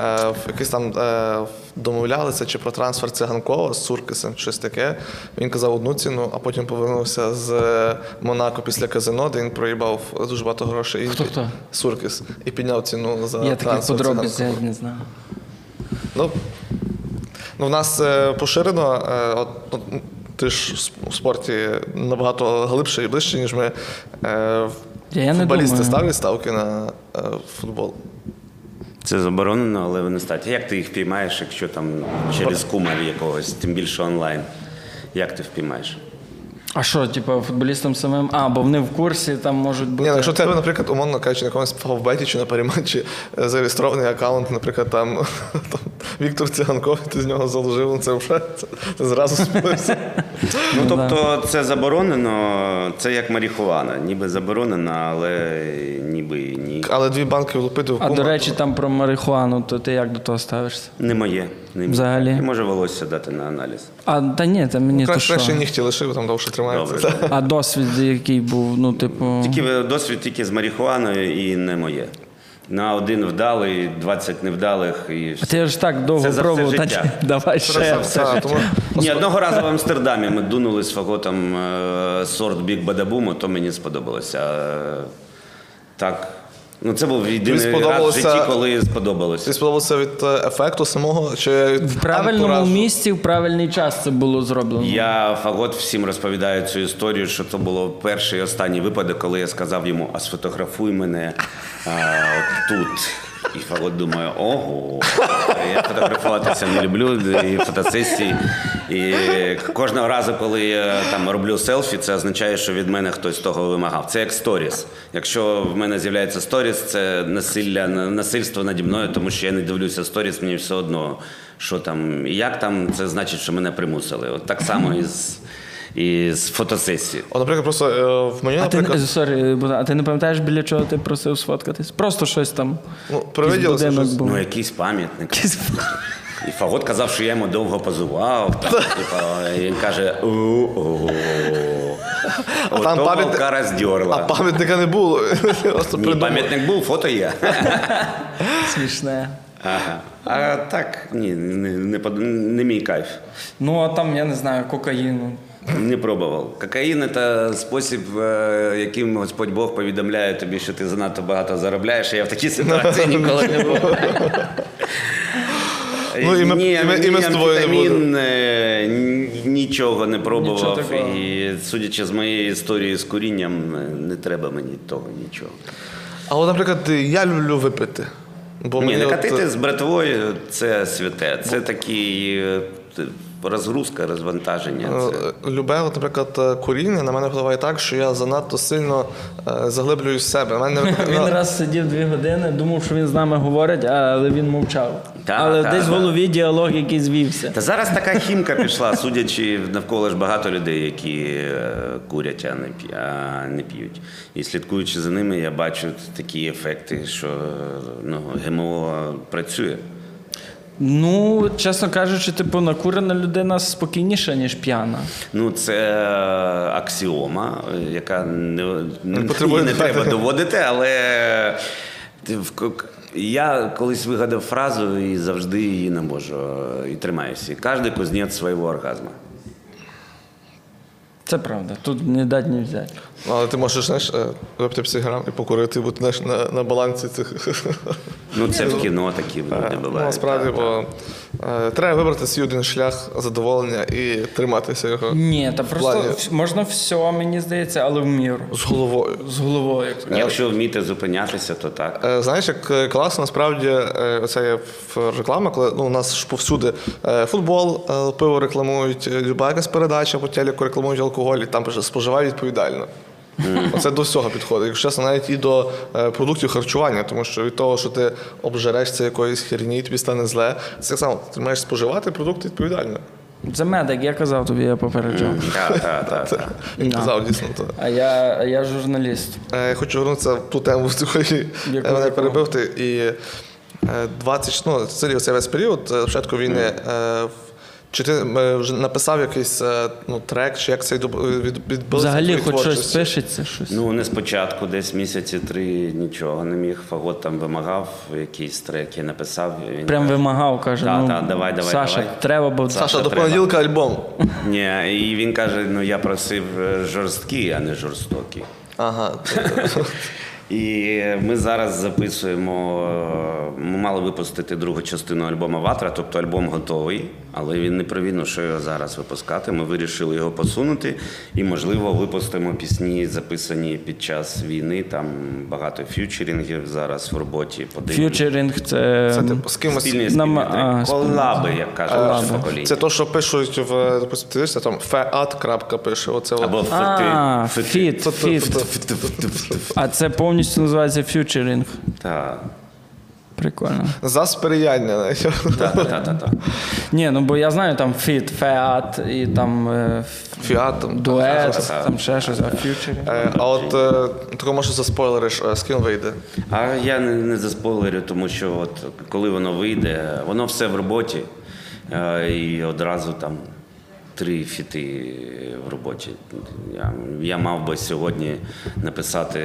Speaker 1: е, в якийсь там е, домовлялися чи про трансфер циганкова з Цуркисом, щось таке. Він казав одну ціну, а потім повернувся з е, Монако після казино, де він проїбав дуже багато грошей. І
Speaker 3: Хто хто?
Speaker 1: Суркис. І підняв ціну за
Speaker 3: Я
Speaker 1: трансфер
Speaker 3: подробиць
Speaker 1: циганкова.
Speaker 3: я не знаю.
Speaker 1: Ну, ну, в нас е, поширено, е, от, ти ж в спорті набагато глибше і ближче, ніж ми. Е,
Speaker 3: Я
Speaker 1: футболісти ставлять ставки на е, футбол.
Speaker 2: Це заборонено, але вони статі. Як ти їх впіймаєш, якщо там через кумар якогось, тим більше онлайн? Як ти впіймаєш?
Speaker 3: А що, типу, футболістам самим? А, бо вони в курсі, там можуть бути.
Speaker 1: Ні, ну, якщо тебе, наприклад, умовно кажучи, на якомусь фавбеті чи на паріматчі е, зареєстрований аккаунт, наприклад, там, там Віктор Циганков, ти з нього заложив, ну, це вже це, це зразу сплився.
Speaker 2: Ну тобто це заборонено, це як марихуана. Ніби заборонено, але ніби і
Speaker 1: Але дві банки влупити в
Speaker 3: А до речі, там про марихуану, то ти як до того ставишся?
Speaker 2: Не моє. Не.
Speaker 3: Взагалі?
Speaker 2: І може волосся дати на аналіз.
Speaker 3: А та ні, та мені то
Speaker 1: Краще, краще нігті лишив, там довше тримається.
Speaker 2: Добре.
Speaker 3: А досвід який був, ну, типу.
Speaker 2: Тільки досвід тільки з марихуаною і не моє. На один вдалий, 20 невдалих і
Speaker 3: А ти ж так довго
Speaker 2: Це
Speaker 3: пробував, та
Speaker 2: життя.
Speaker 3: чи- давай ще.
Speaker 1: Це
Speaker 3: все.
Speaker 1: все, тому
Speaker 2: Ні, одного разу в Амстердамі ми дунули свого там е, сорт Біг Бадабуму, то мені сподобалося. Е, Так, Ну, це був єдиний раз в житті, коли сподобалося.
Speaker 1: Тобі сподобалося від е, ефекту самого чи від
Speaker 3: В правильному
Speaker 1: антуражу?
Speaker 3: місці, в правильний час це було зроблено.
Speaker 2: Я фагот всім розповідаю цю історію, що це було перший і останній випадок, коли я сказав йому, а сфотографуй мене а, тут. І фагот думає, ого, я фотографуватися не люблю, і фотосесії. І кожного разу, коли я там роблю селфі, це означає, що від мене хтось того вимагав. Це як сторіс. Якщо в мене з'являється сторіс, це насилля, насильство наді мною, тому що я не дивлюся сторіс, мені все одно, що там і як там, це значить, що мене примусили. От так само і і з фотосесії.
Speaker 1: От, наприклад, просто е, в мені,
Speaker 3: А ти,
Speaker 1: наприклад,
Speaker 3: sorry, а ти не пам'ятаєш, біля чого ти просив сфоткатись? Просто щось там.
Speaker 1: ну, привиділося
Speaker 3: будинок
Speaker 1: щось.
Speaker 3: був.
Speaker 2: Ну, якийсь пам'ятник. І Фагот казав, що я йому довго позував. Там, типа, і він каже: «У-у-у».
Speaker 1: А там
Speaker 2: Ото
Speaker 1: пам'ятник-
Speaker 2: волка
Speaker 1: А пам'ятника не було. Просто
Speaker 2: Ні, пам'ятник був, фото є.
Speaker 3: Смішне.
Speaker 2: Ага. А так, ні, не, не, под- не мій кайф.
Speaker 3: Ну, а там, я не знаю, кокаїну.
Speaker 2: Не пробував. Кокаїн це спосіб, е, яким Господь Бог повідомляє тобі, що ти занадто багато заробляєш. а Я в такій ситуації ніколи не був.
Speaker 1: Ну, і ми-
Speaker 2: Ні,
Speaker 1: і ми- і ми
Speaker 2: ні,
Speaker 1: не
Speaker 2: амфетамін, е, ні- нічого не пробував.
Speaker 3: такого.
Speaker 2: І судячи з моєї історії з курінням, е, не треба мені того нічого.
Speaker 1: А от, наприклад, я люблю випити. Бо
Speaker 2: Ні,
Speaker 1: мені от,
Speaker 2: з братвою це святе. Це такий е, т- розгрузка, розвантаження. Це...
Speaker 1: е, Любе, от, наприклад, е, куріння на мене впливає так, що я занадто сильно е, заглиблююсь в себе. Мене,
Speaker 3: Він раз сидів дві години, думав, що він з нами говорить, але він мовчав.
Speaker 2: Та,
Speaker 3: але
Speaker 2: та,
Speaker 3: десь в голові діалог який звівся.
Speaker 2: Та зараз така хімка пішла, судячи навколо ж багато людей, які е, курять, а не, п'я- а не п'ють. І слідкуючи за ними, я бачу такі ефекти, що ну, ГМО працює.
Speaker 3: Ну, чесно кажучи, типу, накурена людина спокійніша, ніж п'яна.
Speaker 2: Ну, це аксіома, е, яка не, не,
Speaker 1: потребує
Speaker 2: не треба доводити, але я колись вигадав фразу і завжди її не можу і тримаюся. Кожен кузнець свого оргазму.
Speaker 3: Це правда. Тут не дать не взяти.
Speaker 1: Ну, Але ти можеш знаєш, е, випити 50 грам і покурити, бути знаєш, на, на балансі цих.
Speaker 2: Ну, це в кіно такі
Speaker 1: Ну,
Speaker 2: бувають.
Speaker 1: насправді, бо е, треба вибрати свій один шлях задоволення і триматися його
Speaker 3: Ні, та просто
Speaker 1: плані.
Speaker 3: вс- можна все, мені здається, але в міру.
Speaker 1: з головою.
Speaker 3: З головою. як.
Speaker 2: Якщо вміти зупинятися, то так.
Speaker 1: Е, Знаєш, як е, класно, насправді, е, оце є в реклама, коли ну, у нас ж повсюди е, футбол, е, пиво рекламують, е, люба якась передача по телеку рекламують алкоголь, і там пише споживай відповідально. Оце до всього підходить. Якщо чесно, навіть і до е, продуктів харчування, тому що від того, що ти обжерешся якоїсь херні, тобі стане зле, це так само, ти маєш споживати продукти відповідально.
Speaker 3: Це медик, я казав тобі, я попереджав.
Speaker 2: Так, так, так. так.
Speaker 1: Він казав дійсно. То.
Speaker 3: А я, я журналіст.
Speaker 1: Е, хочу вернутися в ту тему, з якої е, мене перебив ти. І е, 20, ну, це цей весь період, е, початку війни. Е, Чи ти е, вже написав якийсь е, ну, трек, чи як це від- відбулося?
Speaker 3: Взагалі, хоч щось пишеться, щось.
Speaker 2: Ну, не спочатку, десь місяці три нічого не міг. Фагот там вимагав якийсь трек, я написав. Він
Speaker 3: Прям
Speaker 2: каже,
Speaker 3: вимагав, каже.
Speaker 2: Та,
Speaker 3: ну,
Speaker 2: та, давай, давай,
Speaker 3: Саша,
Speaker 2: давай.
Speaker 3: треба, бо
Speaker 1: Саша, до понеділка альбом.
Speaker 2: Ні, і він каже: ну я просив е, жорсткий, а не жорстокий.
Speaker 1: Ага.
Speaker 2: І ми зараз записуємо. е, Ми мали випустити другу частину альбому Ватра, тобто альбом готовий, але він не про війну, що його зараз випускати. Ми вирішили його посунути і, можливо, випустимо пісні, записані під час війни. Там багато ф'ючерінгів зараз в роботі. Подивимось.
Speaker 3: ф'ючеринг це.
Speaker 1: Це типу з кимось.
Speaker 2: Спільні
Speaker 3: Нам- а,
Speaker 2: колаби, як кажуть наше покоління.
Speaker 1: Це то, що пишуть в допустим, ти дивишся, там феат крапка пише. Оце.
Speaker 2: Або
Speaker 3: А, фіт. А це повністю називається ф'ючеринг.
Speaker 2: Так,
Speaker 3: Прикольно.
Speaker 1: За сприяння.
Speaker 2: так, так, так.
Speaker 3: Ні, ну бо я знаю там фіт, феат і там е,
Speaker 1: Фіат. там.
Speaker 3: дует, там ще щось, а ф'ючеринг.
Speaker 1: Е, А от е, тако може заспойлериш, е, з ким вийде.
Speaker 2: А я не, не заспойлерю, тому що от коли воно вийде, воно все в роботі, е, і одразу там три фіти в роботі. Я, я мав би сьогодні написати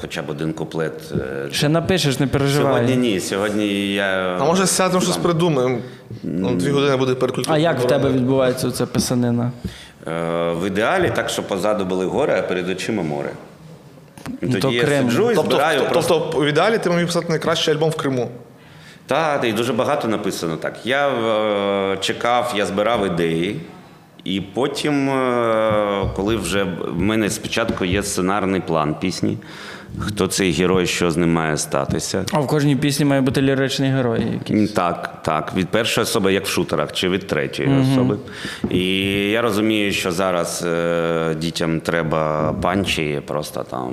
Speaker 2: хоча б один куплет. е,
Speaker 3: Ще напишеш, не переживай.
Speaker 2: Сьогодні ні. Сьогодні я.
Speaker 1: А може сядемо щось придумаємо. Ну, дві години буде переключення.
Speaker 3: А як в тебе відбувається ця писанина?
Speaker 2: Е, в ідеалі так, що позаду були гори, а перед очима море. І
Speaker 3: Ну,
Speaker 2: тоді
Speaker 3: то
Speaker 2: я
Speaker 3: Крим.
Speaker 2: сиджу і
Speaker 1: Тобто,
Speaker 2: збираю
Speaker 1: тобто,
Speaker 2: просто.
Speaker 1: тобто, у ідеалі ти міг писати найкращий альбом в Криму.
Speaker 2: Так, і дуже багато написано так. Я е, чекав, я збирав ідеї. І потім, е, коли вже в мене спочатку є сценарний план пісні, хто цей герой, що з ним має статися.
Speaker 3: А в кожній пісні має бути ліричний герой. який.
Speaker 2: М, Так, так. Від першої особи, як в шутерах, чи від третьої особи. І я розумію, що зараз е, дітям треба панчі, просто там.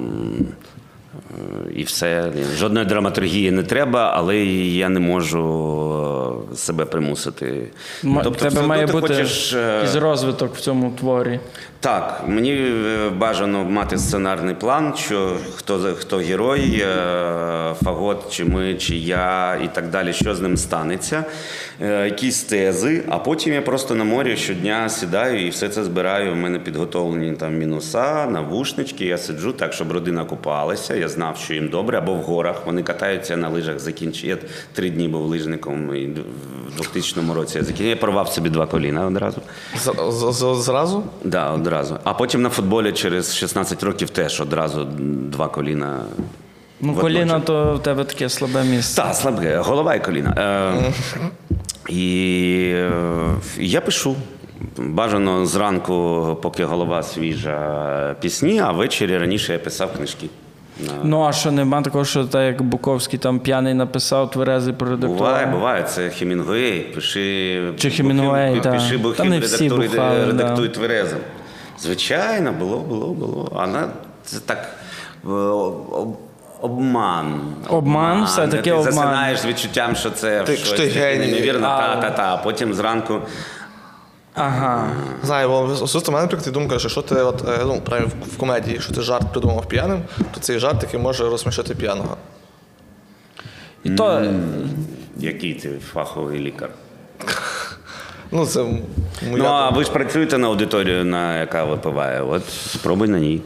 Speaker 2: І все. Жодної драматургії не треба, але я не можу е, себе примусити.
Speaker 3: М-
Speaker 2: Тобто,
Speaker 3: тебе
Speaker 2: все
Speaker 3: має
Speaker 2: ти
Speaker 3: бути
Speaker 2: хочеш, е,
Speaker 3: якийсь розвиток в цьому творі.
Speaker 2: Так, мені е, бажано мати сценарний план, що хто хто герой, е, фагот, чи ми, чи я, і так далі, що з ним станеться, е, якісь тези. А потім я просто на морі щодня сідаю і все це збираю. У мене підготовлені там мінуса, навушнички. Я сиджу так, щоб родина купалася. Я знав, що їм добре, або в горах. Вони катаються на лижах. Закінчив. Я три дні був лижником і в 2000 році. Я закінчив. Я порвав собі два коліна одразу.
Speaker 1: Зразу?
Speaker 2: Да, одразу. А потім на футболі через 16 років теж одразу два коліна.
Speaker 3: Ну, коліна то в тебе таке слабе місце.
Speaker 2: Так, слабке, голова і коліна. Е, і е, я пишу. Бажано зранку, поки голова свіжа, пісні, а ввечері раніше я писав книжки.
Speaker 3: Ну а що нема такого, що так як Буковський там п'яний написав, тверезий продиктував?
Speaker 2: Буває, буває. Це Хемінгуей. Пиши
Speaker 3: Чи Хемінгуей,
Speaker 2: бухим,
Speaker 3: та.
Speaker 2: пиши
Speaker 3: Та
Speaker 2: бухим,
Speaker 3: не всі бухали,
Speaker 2: редактуй
Speaker 3: да.
Speaker 2: тверезим. Звичайно, було, було, було. А це так. е, об- Обман.
Speaker 3: Обман, все-таки
Speaker 2: ти засинаєш з відчуттям, що це
Speaker 1: Ти-
Speaker 2: щось
Speaker 1: що ти
Speaker 2: таке
Speaker 1: геній.
Speaker 2: неймовірно.
Speaker 3: А.
Speaker 2: Та, та, та. А потім зранку.
Speaker 3: Ага.
Speaker 1: Знаю, бо особисто в мене наприклад, думка, що якщо ти от, е, ну, правильно, в- комедії, якщо ти жарт придумав п'яним, то цей жарт такий може розсмішити п'яного.
Speaker 3: І то
Speaker 2: Який ти фаховий лікар?
Speaker 1: Ну, це моя
Speaker 2: Ну, а
Speaker 1: думка.
Speaker 2: ви ж працюєте на аудиторію, на яка випиває. От спробуй на ній.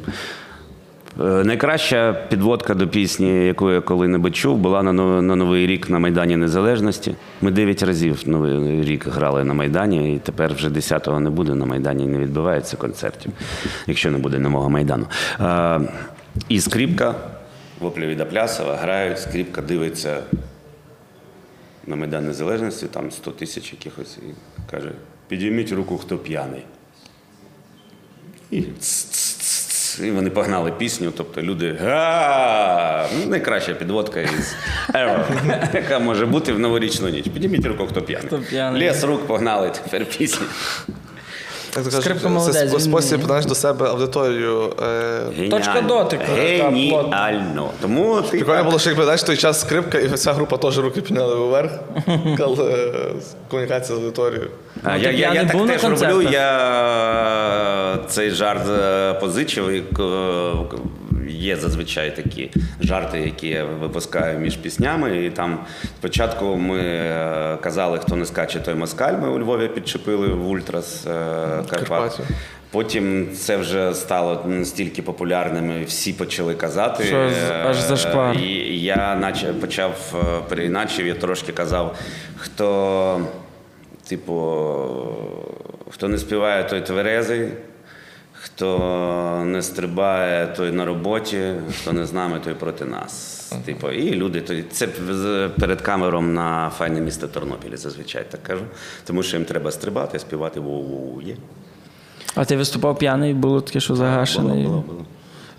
Speaker 2: Е, Найкраща підводка до пісні, яку я коли-небудь чув, була на, но- на Новий рік на Майдані Незалежності. Ми дев'ять разів Новий рік грали на Майдані, і тепер вже 10-го не буде на Майдані, і не відбувається концертів, якщо не буде нового Майдану. Е, і скріпка, воплі від Аплясова, грають, скріпка дивиться на Майдан Незалежності, там 100 тисяч якихось, і каже: підійміть руку, хто п'яний. І, і вони погнали пісню, тобто люди га ну, найкраща підводка із яка може бути в новорічну ніч. Підійміть руку. Хто п'яний. Ліс рук погнали, тепер пісні.
Speaker 1: Як то кажуть,
Speaker 3: Скрипка
Speaker 1: це спосіб знаєш, до себе аудиторію. Е,
Speaker 2: Геніально.
Speaker 3: Точка дотику,
Speaker 2: Геніально. Тому
Speaker 1: Прикольно було, що якби знаєш, той час скрипка, і вся група теж руки підняли вверх, коли е, комунікація з аудиторією.
Speaker 2: А,
Speaker 3: Ну,
Speaker 2: я, я, я так теж
Speaker 3: концертах. роблю.
Speaker 2: Я е, цей жарт е, позичив. І є зазвичай такі жарти, які я випускаю між піснями. І там спочатку ми е, казали, хто не скаче, той москаль. Ми у Львові підчепили в Ультрас е, Карпат. Потім це вже стало настільки популярним, і всі почали казати.
Speaker 3: Що аж-
Speaker 2: Е,
Speaker 3: зашквар.
Speaker 2: І я наче почав переіначив, я трошки казав, хто, типу, хто не співає, той тверезий, хто не стрибає, той на роботі, хто не з нами, той проти нас. Типу, і люди, то- це перед камером на файне місто Тернопіль зазвичай так кажу. Тому що їм треба стрибати, співати воу-воу є.
Speaker 3: А ти виступав п'яний, було таке, що загашений.
Speaker 2: Було, було, було.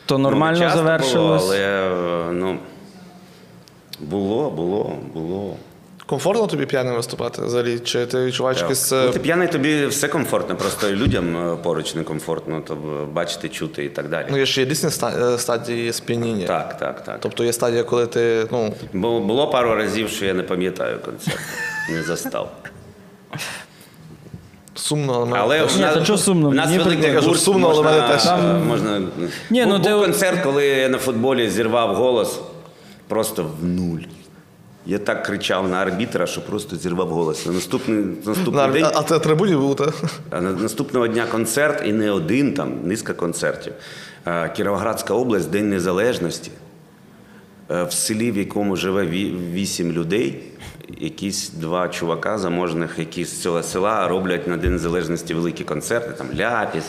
Speaker 3: То нормально
Speaker 2: Ну,
Speaker 3: завершилось.
Speaker 2: Було, але ну, було, було, було.
Speaker 1: Комфортно тобі п'яним виступати взагалі? Чи ти відчуваєш.
Speaker 2: Коли
Speaker 1: е,
Speaker 2: ти п'яний, тобі все комфортно, просто людям е, поруч некомфортно, то бачити, чути і так далі.
Speaker 1: Ну, є ще є різні е, стадії сп'яніння.
Speaker 2: Так, так, так.
Speaker 1: Тобто є стадія, коли ти, ну,
Speaker 2: Бо було пару разів, що я не пам'ятаю концерт, не застав.
Speaker 1: сумно, але мене
Speaker 2: Але
Speaker 1: теж.
Speaker 2: в
Speaker 3: Ні, та чого сумно?
Speaker 2: в нас
Speaker 3: Мені
Speaker 2: великий
Speaker 1: Я
Speaker 2: гурт,
Speaker 1: сумно, але
Speaker 2: можна,
Speaker 1: мене теж.
Speaker 2: можна...
Speaker 3: Ні, ну,
Speaker 2: був,
Speaker 3: ти
Speaker 2: був концерт, коли я на футболі зірвав голос просто в нуль. Я так кричав на арбітра, що просто зірвав голос. На наступний, наступний
Speaker 1: На-
Speaker 2: день
Speaker 1: А, на трибуні був, так?
Speaker 2: На- Наступного дня концерт і не один там, низка концертів. Кіровоградська область, День Незалежності. Е, В селі, в якому живе вісім людей, якісь два чувака заможних, які з цього села роблять на День Незалежності великі концерти, там Ляпіс,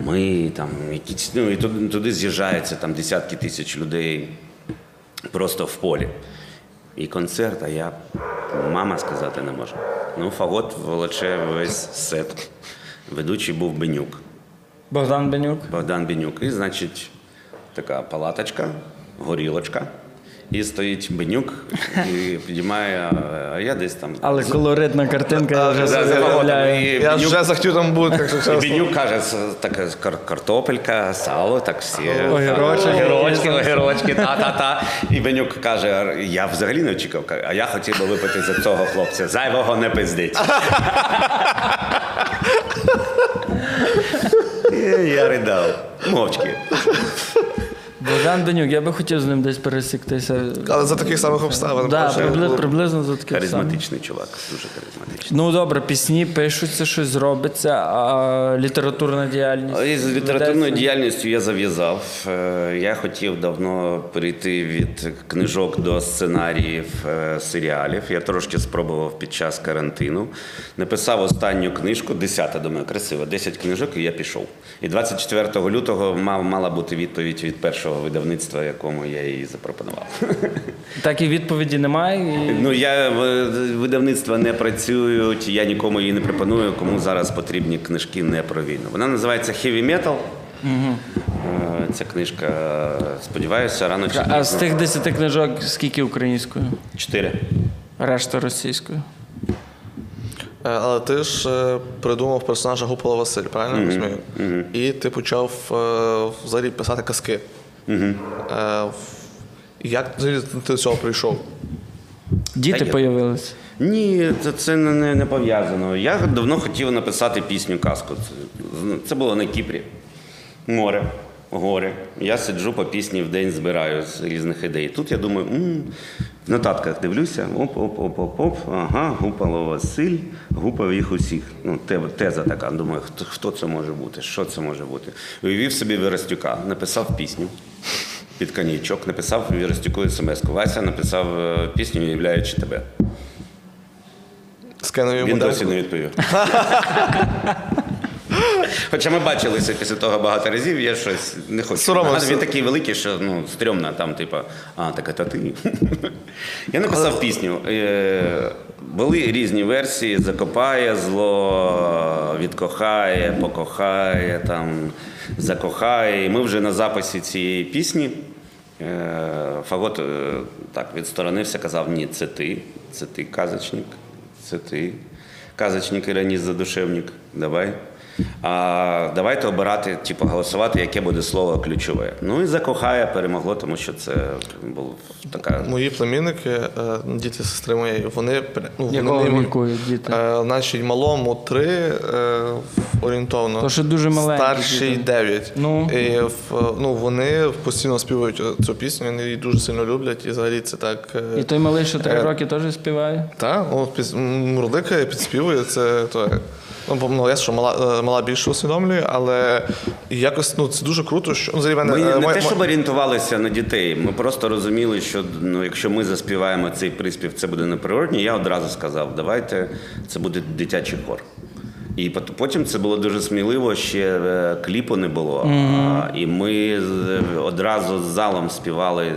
Speaker 2: Ми там якісь, ну і туди, туди з'їжджаються там десятки тисяч людей просто в полі. І концерт, а я мама сказати не можу. Ну, фагот волоче весь сет. Ведучий був Бенюк.
Speaker 3: Богдан Бенюк.
Speaker 2: Богдан Бенюк. І, значить, така палаточка, горілочка. І стоїть Бенюк і підіймає, а я десь там.
Speaker 3: Але колоритна картинка, я вже собі уявляю.
Speaker 1: Я вже захотів там бути,
Speaker 2: і. Бенюк каже, така кар- картопелька, сало, так всі.
Speaker 3: Огірочки.
Speaker 2: огірочки, огірочки, та-та-та. І Бенюк каже, я взагалі не очікував, а я хотів би випити за цього хлопця. Зайвого не пиздить. Я ридав. Мовчки.
Speaker 3: Богдан Бенюк, я би хотів з ним десь пересіктися.
Speaker 1: Але за таких самих обставин.
Speaker 3: Да, прибли- приблизно за таких самих.
Speaker 2: Харизматичний чувак, дуже харизматичний.
Speaker 3: Ну добре, пісні пишуться, щось робиться, а літературна діяльність.
Speaker 2: І з літературною діяльністю я зав'язав. Е, Я хотів давно перейти від книжок до сценаріїв е, серіалів. Я трошки спробував під час карантину. Написав останню книжку, 10, думаю, красиво, 10 книжок, і я пішов. І 24 лютого мав, мала бути відповідь від першого видавництва, якому я її запропонував.
Speaker 3: Так і відповіді немає. І...
Speaker 2: Ну я в- видавництва не працюють, я нікому її не пропоную, кому зараз потрібні книжки не про війну. Вона називається Heavy Metal. Е, Ця книжка, сподіваюся, рано чи
Speaker 3: А з тих десяти книжок скільки українською?
Speaker 2: Чотири.
Speaker 3: Решта російською.
Speaker 1: Е, Але ти ж е, придумав персонажа Гупола Василь, правильно я розумію? І ти почав взагалі писати казки. Е, Як ти до цього прийшов?
Speaker 3: Діти
Speaker 2: з'явилися.
Speaker 3: появилися.
Speaker 2: Ні, це, це не, не, не пов'язано. Я давно хотів написати пісню казку. Це, це було на Кіпрі. Море, гори. Я сиджу по пісні в день збираю з різних ідей. Тут я думаю, м в нотатках дивлюся, оп-оп-оп-оп-оп, ага, гупало Василь, гупав їх усіх. Ну, теза така. Думаю, хто, хто це може бути? Що це може бути? Уявив собі Віростюка, написав пісню. Під коньячок, написав Віростюку смс Вася написав е, пісню, уявляючи тебе. Він досі не відповів. Хоча ми бачилися після того багато разів, я щось не хочу.
Speaker 1: Соромився.
Speaker 2: Він такий великий, що ну, стрьомно, там, типа, а, так це ти. Я написав пісню. Е, Були різні версії: закопає зло, відкохає, покохає, там, закохає. І ми вже на записі цієї пісні. е, Фагот е, так відсторонився, казав: ні, це ти, це ти, казочник, це ти. Казочник іроніст задушевник. Давай. А давайте обирати, типу, голосувати, яке буде слово ключове. Ну і закохає перемогло, тому що це була така.
Speaker 1: Мої племінники, е, діти сестри моєї, вони ну, вони
Speaker 3: Якого
Speaker 1: неймо-
Speaker 3: віку діти?
Speaker 1: Е, Значить, малому три е, орієнтовно.
Speaker 3: То, що дуже маленькі
Speaker 1: Старший
Speaker 3: діти.
Speaker 1: дев'ять.
Speaker 3: Ну.
Speaker 1: І в- ну, вони постійно співають цю пісню, вони її дуже сильно люблять, і взагалі це так. е,
Speaker 3: І той малий, що три
Speaker 1: Е,
Speaker 3: роки теж співає.
Speaker 1: Та, ну, піс- мурликає, підспівує, це то. Ну, бо, ну, я що мала, е, мала більше усвідомлює, але якось ну, це дуже круто, що ну, мене,
Speaker 2: Ми
Speaker 1: е,
Speaker 2: не
Speaker 1: моя-
Speaker 2: те, щоб орієнтувалися на дітей. Ми просто розуміли, що ну, якщо ми заспіваємо цей приспів, це буде неприродні. Я одразу сказав, давайте це буде дитячий хор. І пот- потім це було дуже сміливо, ще е, кліпу не було. А, і ми одразу з залом співали,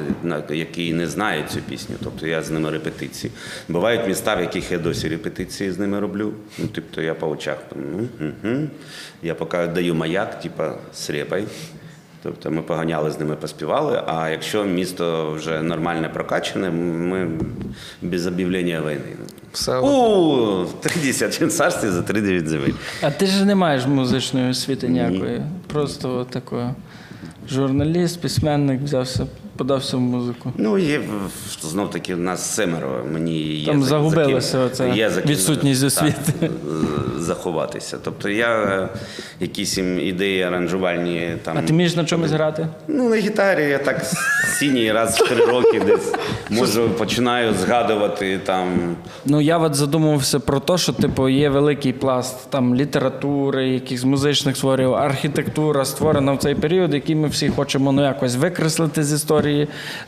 Speaker 2: який не знає цю пісню. Тобто я з ними репетиції. Бувають міста, в яких я досі репетиції з ними роблю. Ну, тобто я по очах. угу. Я поки даю маяк, типа з репой. Тобто ми поганяли з ними, поспівали. А якщо місто вже нормально прокачане, ми без об'явлення війни.
Speaker 1: Все.
Speaker 2: У 30 царстві за 3-9 земель.
Speaker 3: А ти ж не маєш музичної освіти ніякої. Просто от такої. Журналіст, письменник взявся, подався в музику.
Speaker 2: Ну, є знов таки в нас семеро. Мені є
Speaker 3: Там
Speaker 2: за-
Speaker 3: загубилося
Speaker 2: за ким- є за ким,
Speaker 3: відсутність освіти.
Speaker 2: заховатися. Тобто я е, якісь ідеї аранжувальні там.
Speaker 3: А ти вмієш на чомусь грати?
Speaker 2: Ну, на гітарі я так сіній раз в три роки десь можу починаю згадувати там.
Speaker 3: Ну я от задумувався про те, що типу є великий пласт там літератури, якихось музичних творів, архітектура створена в цей період, який ми всі хочемо ну якось викреслити з історії,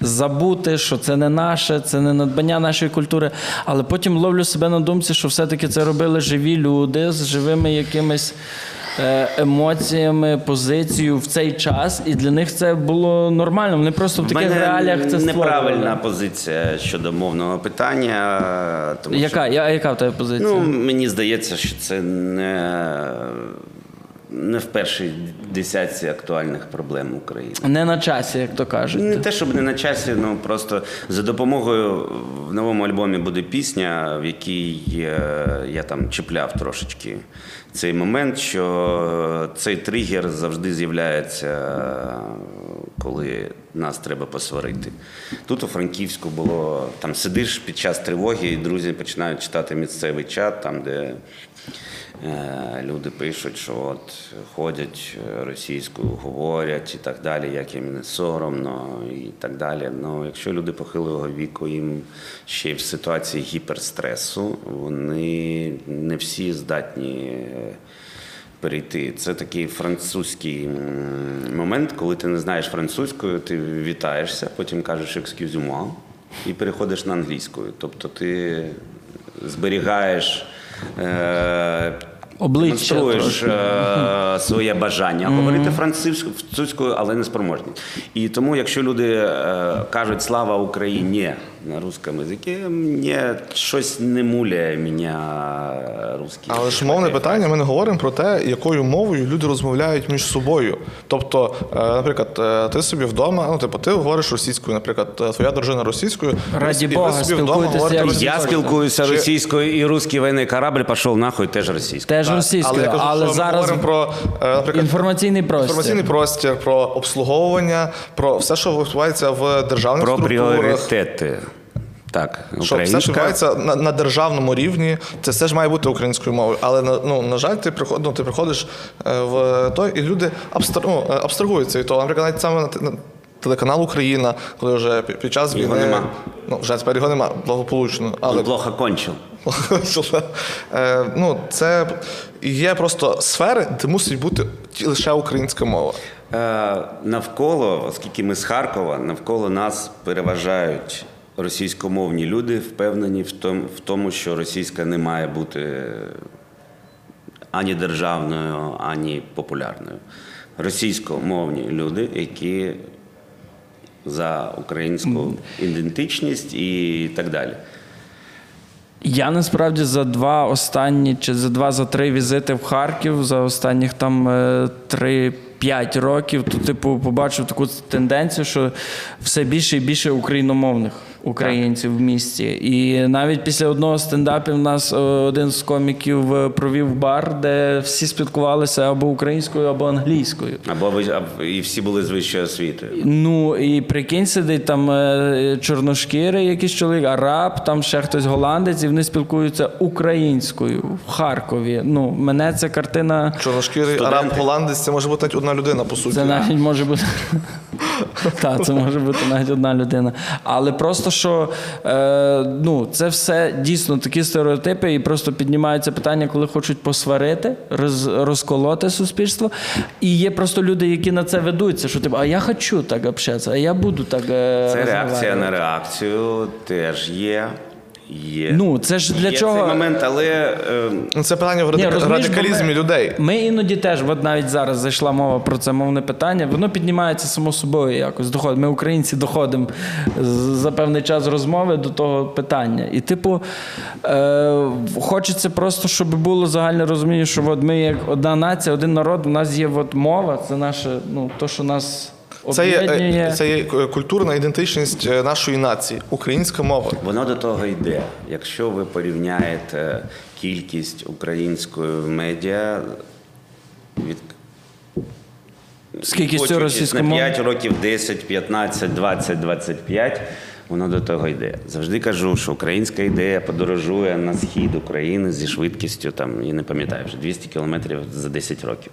Speaker 3: забути, що це не наше, це не надбання нашої культури. Але потім ловлю себе на думці, що все-таки це робили живі люди з живими якимись е, емоціями, позицією в цей час, і для них це було нормально. Вони просто в таких
Speaker 2: мене
Speaker 3: реаліях це
Speaker 2: неправильна
Speaker 3: створювали.
Speaker 2: позиція щодо мовного питання. Тому
Speaker 3: Яка,
Speaker 2: що,
Speaker 3: я, яка в тебе позиція?
Speaker 2: ну, мені здається, що це не, не в першій десятці актуальних проблем України.
Speaker 3: Не на часі, як то кажуть.
Speaker 2: Не те, щоб не на часі, ну просто за допомогою в новому альбомі буде пісня, в якій е, я там чіпляв трошечки цей момент, що цей тригер завжди з'являється, коли нас треба посварити. Тут у Франківську було там сидиш під час тривоги, і друзі починають читати місцевий чат, там де. Е, Люди пишуть, що от ходять е, російською, говорять і так далі, як їм не соромно і так далі. Ну, якщо люди похилого віку, їм ще й в ситуації гіперстресу, вони не всі здатні е, перейти. Це такий французький момент, коли ти не знаєш французькою, ти вітаєшся, потім кажеш «excuse moi» і переходиш на англійську. Тобто ти зберігаєш. Е,
Speaker 3: Обличчя
Speaker 2: демонструєш е, своє бажання говорити французькою, але не спроможні. І тому, якщо люди е, кажуть слава Україні на русском язикі, мені щось не муляє мене русський.
Speaker 1: Але ж мовне питання, ми не говоримо про те, якою мовою люди розмовляють між собою. Тобто, е, наприклад, е, ти собі вдома, ну типу, ти говориш російською, наприклад, е, твоя дружина російською.
Speaker 3: Раді
Speaker 1: і ви
Speaker 3: Бога,
Speaker 1: собі вдома говорите російською.
Speaker 2: Я спілкуюся російською, і русський воєнний корабль пішов нахуй теж російською.
Speaker 3: Теж російською,
Speaker 1: Але
Speaker 3: але,
Speaker 1: я кажу, що ми
Speaker 3: зараз
Speaker 1: говоримо про е, наприклад,
Speaker 3: інформаційний простір.
Speaker 1: інформаційний простір, про обслуговування, про все, що відбувається в державних
Speaker 2: Про
Speaker 1: структурах.
Speaker 2: пріоритети. Так,
Speaker 1: Що все, що відбувається на, на державному рівні, це все ж має бути українською мовою. Але на- ну, на жаль, ти приход, ну, ти приходиш е, в той, і люди абстр, ну, е, абстрагуються від того. Наприклад, навіть саме на, те- на телеканал Україна, коли вже під, час
Speaker 2: Його нема.
Speaker 1: Ну, вже тепер його нема, благополучно. Але
Speaker 2: плохо кончив.
Speaker 1: Е, ну, це є просто сфери, де мусить бути лише українська мова.
Speaker 2: Е, Навколо, оскільки ми з Харкова, навколо нас переважають російськомовні люди, впевнені в тому, в тому, що російська не має бути ані державною, ані популярною. Російськомовні люди, які за українську ідентичність і так далі.
Speaker 3: Я насправді за два останні чи за два за три візити в Харків за останніх там е, три-п'ять років, то типу побачив таку тенденцію, що все більше і більше україномовних українців в місті. І навіть після одного стендапів нас е, один з коміків е, провів бар, де всі спілкувалися або українською, або англійською.
Speaker 2: Або ви і всі були з вищою освітою.
Speaker 3: Ну і прикинь, сидить там е, чорношкірий якийсь чоловік, араб, там ще хтось голландець, і вони спілкуються українською в Харкові. Ну, мене ця картина.
Speaker 1: Чорношкірий
Speaker 2: Студенти.
Speaker 1: араб голландець це може бути навіть одна людина, по суті.
Speaker 3: Це навіть може бути. Так, це може бути навіть одна людина. Але просто що е, ну, це все дійсно такі стереотипи, і просто піднімаються питання, коли хочуть посварити, роз, розколоти суспільство. І є просто люди, які на це ведуться, що типу, а я хочу так общатися, а я буду так. Е,
Speaker 2: Це реакція на реакцію теж є. Є.
Speaker 3: Ну, це ж для
Speaker 2: є
Speaker 3: чого?
Speaker 2: цей момент, але е,
Speaker 1: Ну, Це питання в
Speaker 3: Ні,
Speaker 1: радика-
Speaker 3: розумієш, бо
Speaker 1: радикалізмі
Speaker 3: ми-
Speaker 1: людей.
Speaker 3: Ми іноді теж, от навіть зараз зайшла мова про це мовне питання, воно піднімається само собою якось. Доходить. Ми, українці, доходимо з- за певний час розмови до того питання. І, типу, е, хочеться просто, щоб було загальне розуміння, що от ми як одна нація, один народ, у нас є от мова, це наше, ну, то, що нас
Speaker 1: Це є, е, це є е, культурна ідентичність е, нашої нації, українська мова.
Speaker 2: воно до того йде. Якщо ви порівняєте кількість української медіа від Почуття
Speaker 3: російської
Speaker 2: на
Speaker 3: мови?
Speaker 2: 5 років, 10, 15, 20, 25, воно до того йде. Завжди кажу, що українська ідея подорожує на схід України зі швидкістю, там, я не пам'ятаю, вже 200 кілометрів за 10 років.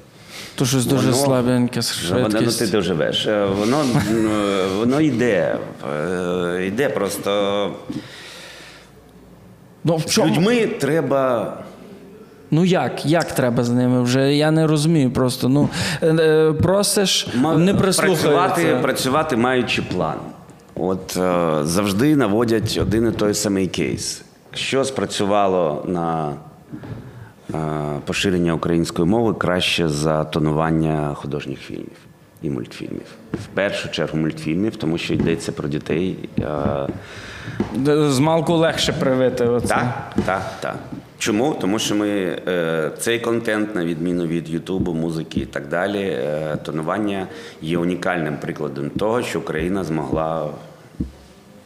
Speaker 3: То щось дуже
Speaker 2: Воно-
Speaker 3: слабеньке
Speaker 2: Воно, ну, ти доживеш. Е, Воно, ну, воно йде. Е, Йде просто.
Speaker 3: Ну, в
Speaker 2: З людьми треба.
Speaker 3: Ну як? Як треба з ними? Вже я не розумію просто. Ну е, е, просиш, не
Speaker 2: працювати,
Speaker 3: прислухаються.
Speaker 2: працювати маючи план. От е, завжди наводять один і той самий кейс. Що спрацювало на е, поширення української мови краще за тонування художніх фільмів і мультфільмів. В першу чергу мультфільмів, тому що йдеться про дітей.
Speaker 3: З малку легше привити. Оце.
Speaker 2: Так, так, так. Чому? Тому що ми е, цей контент, на відміну від Ютубу, музики і так далі, е, тонування є унікальним прикладом того, що Україна змогла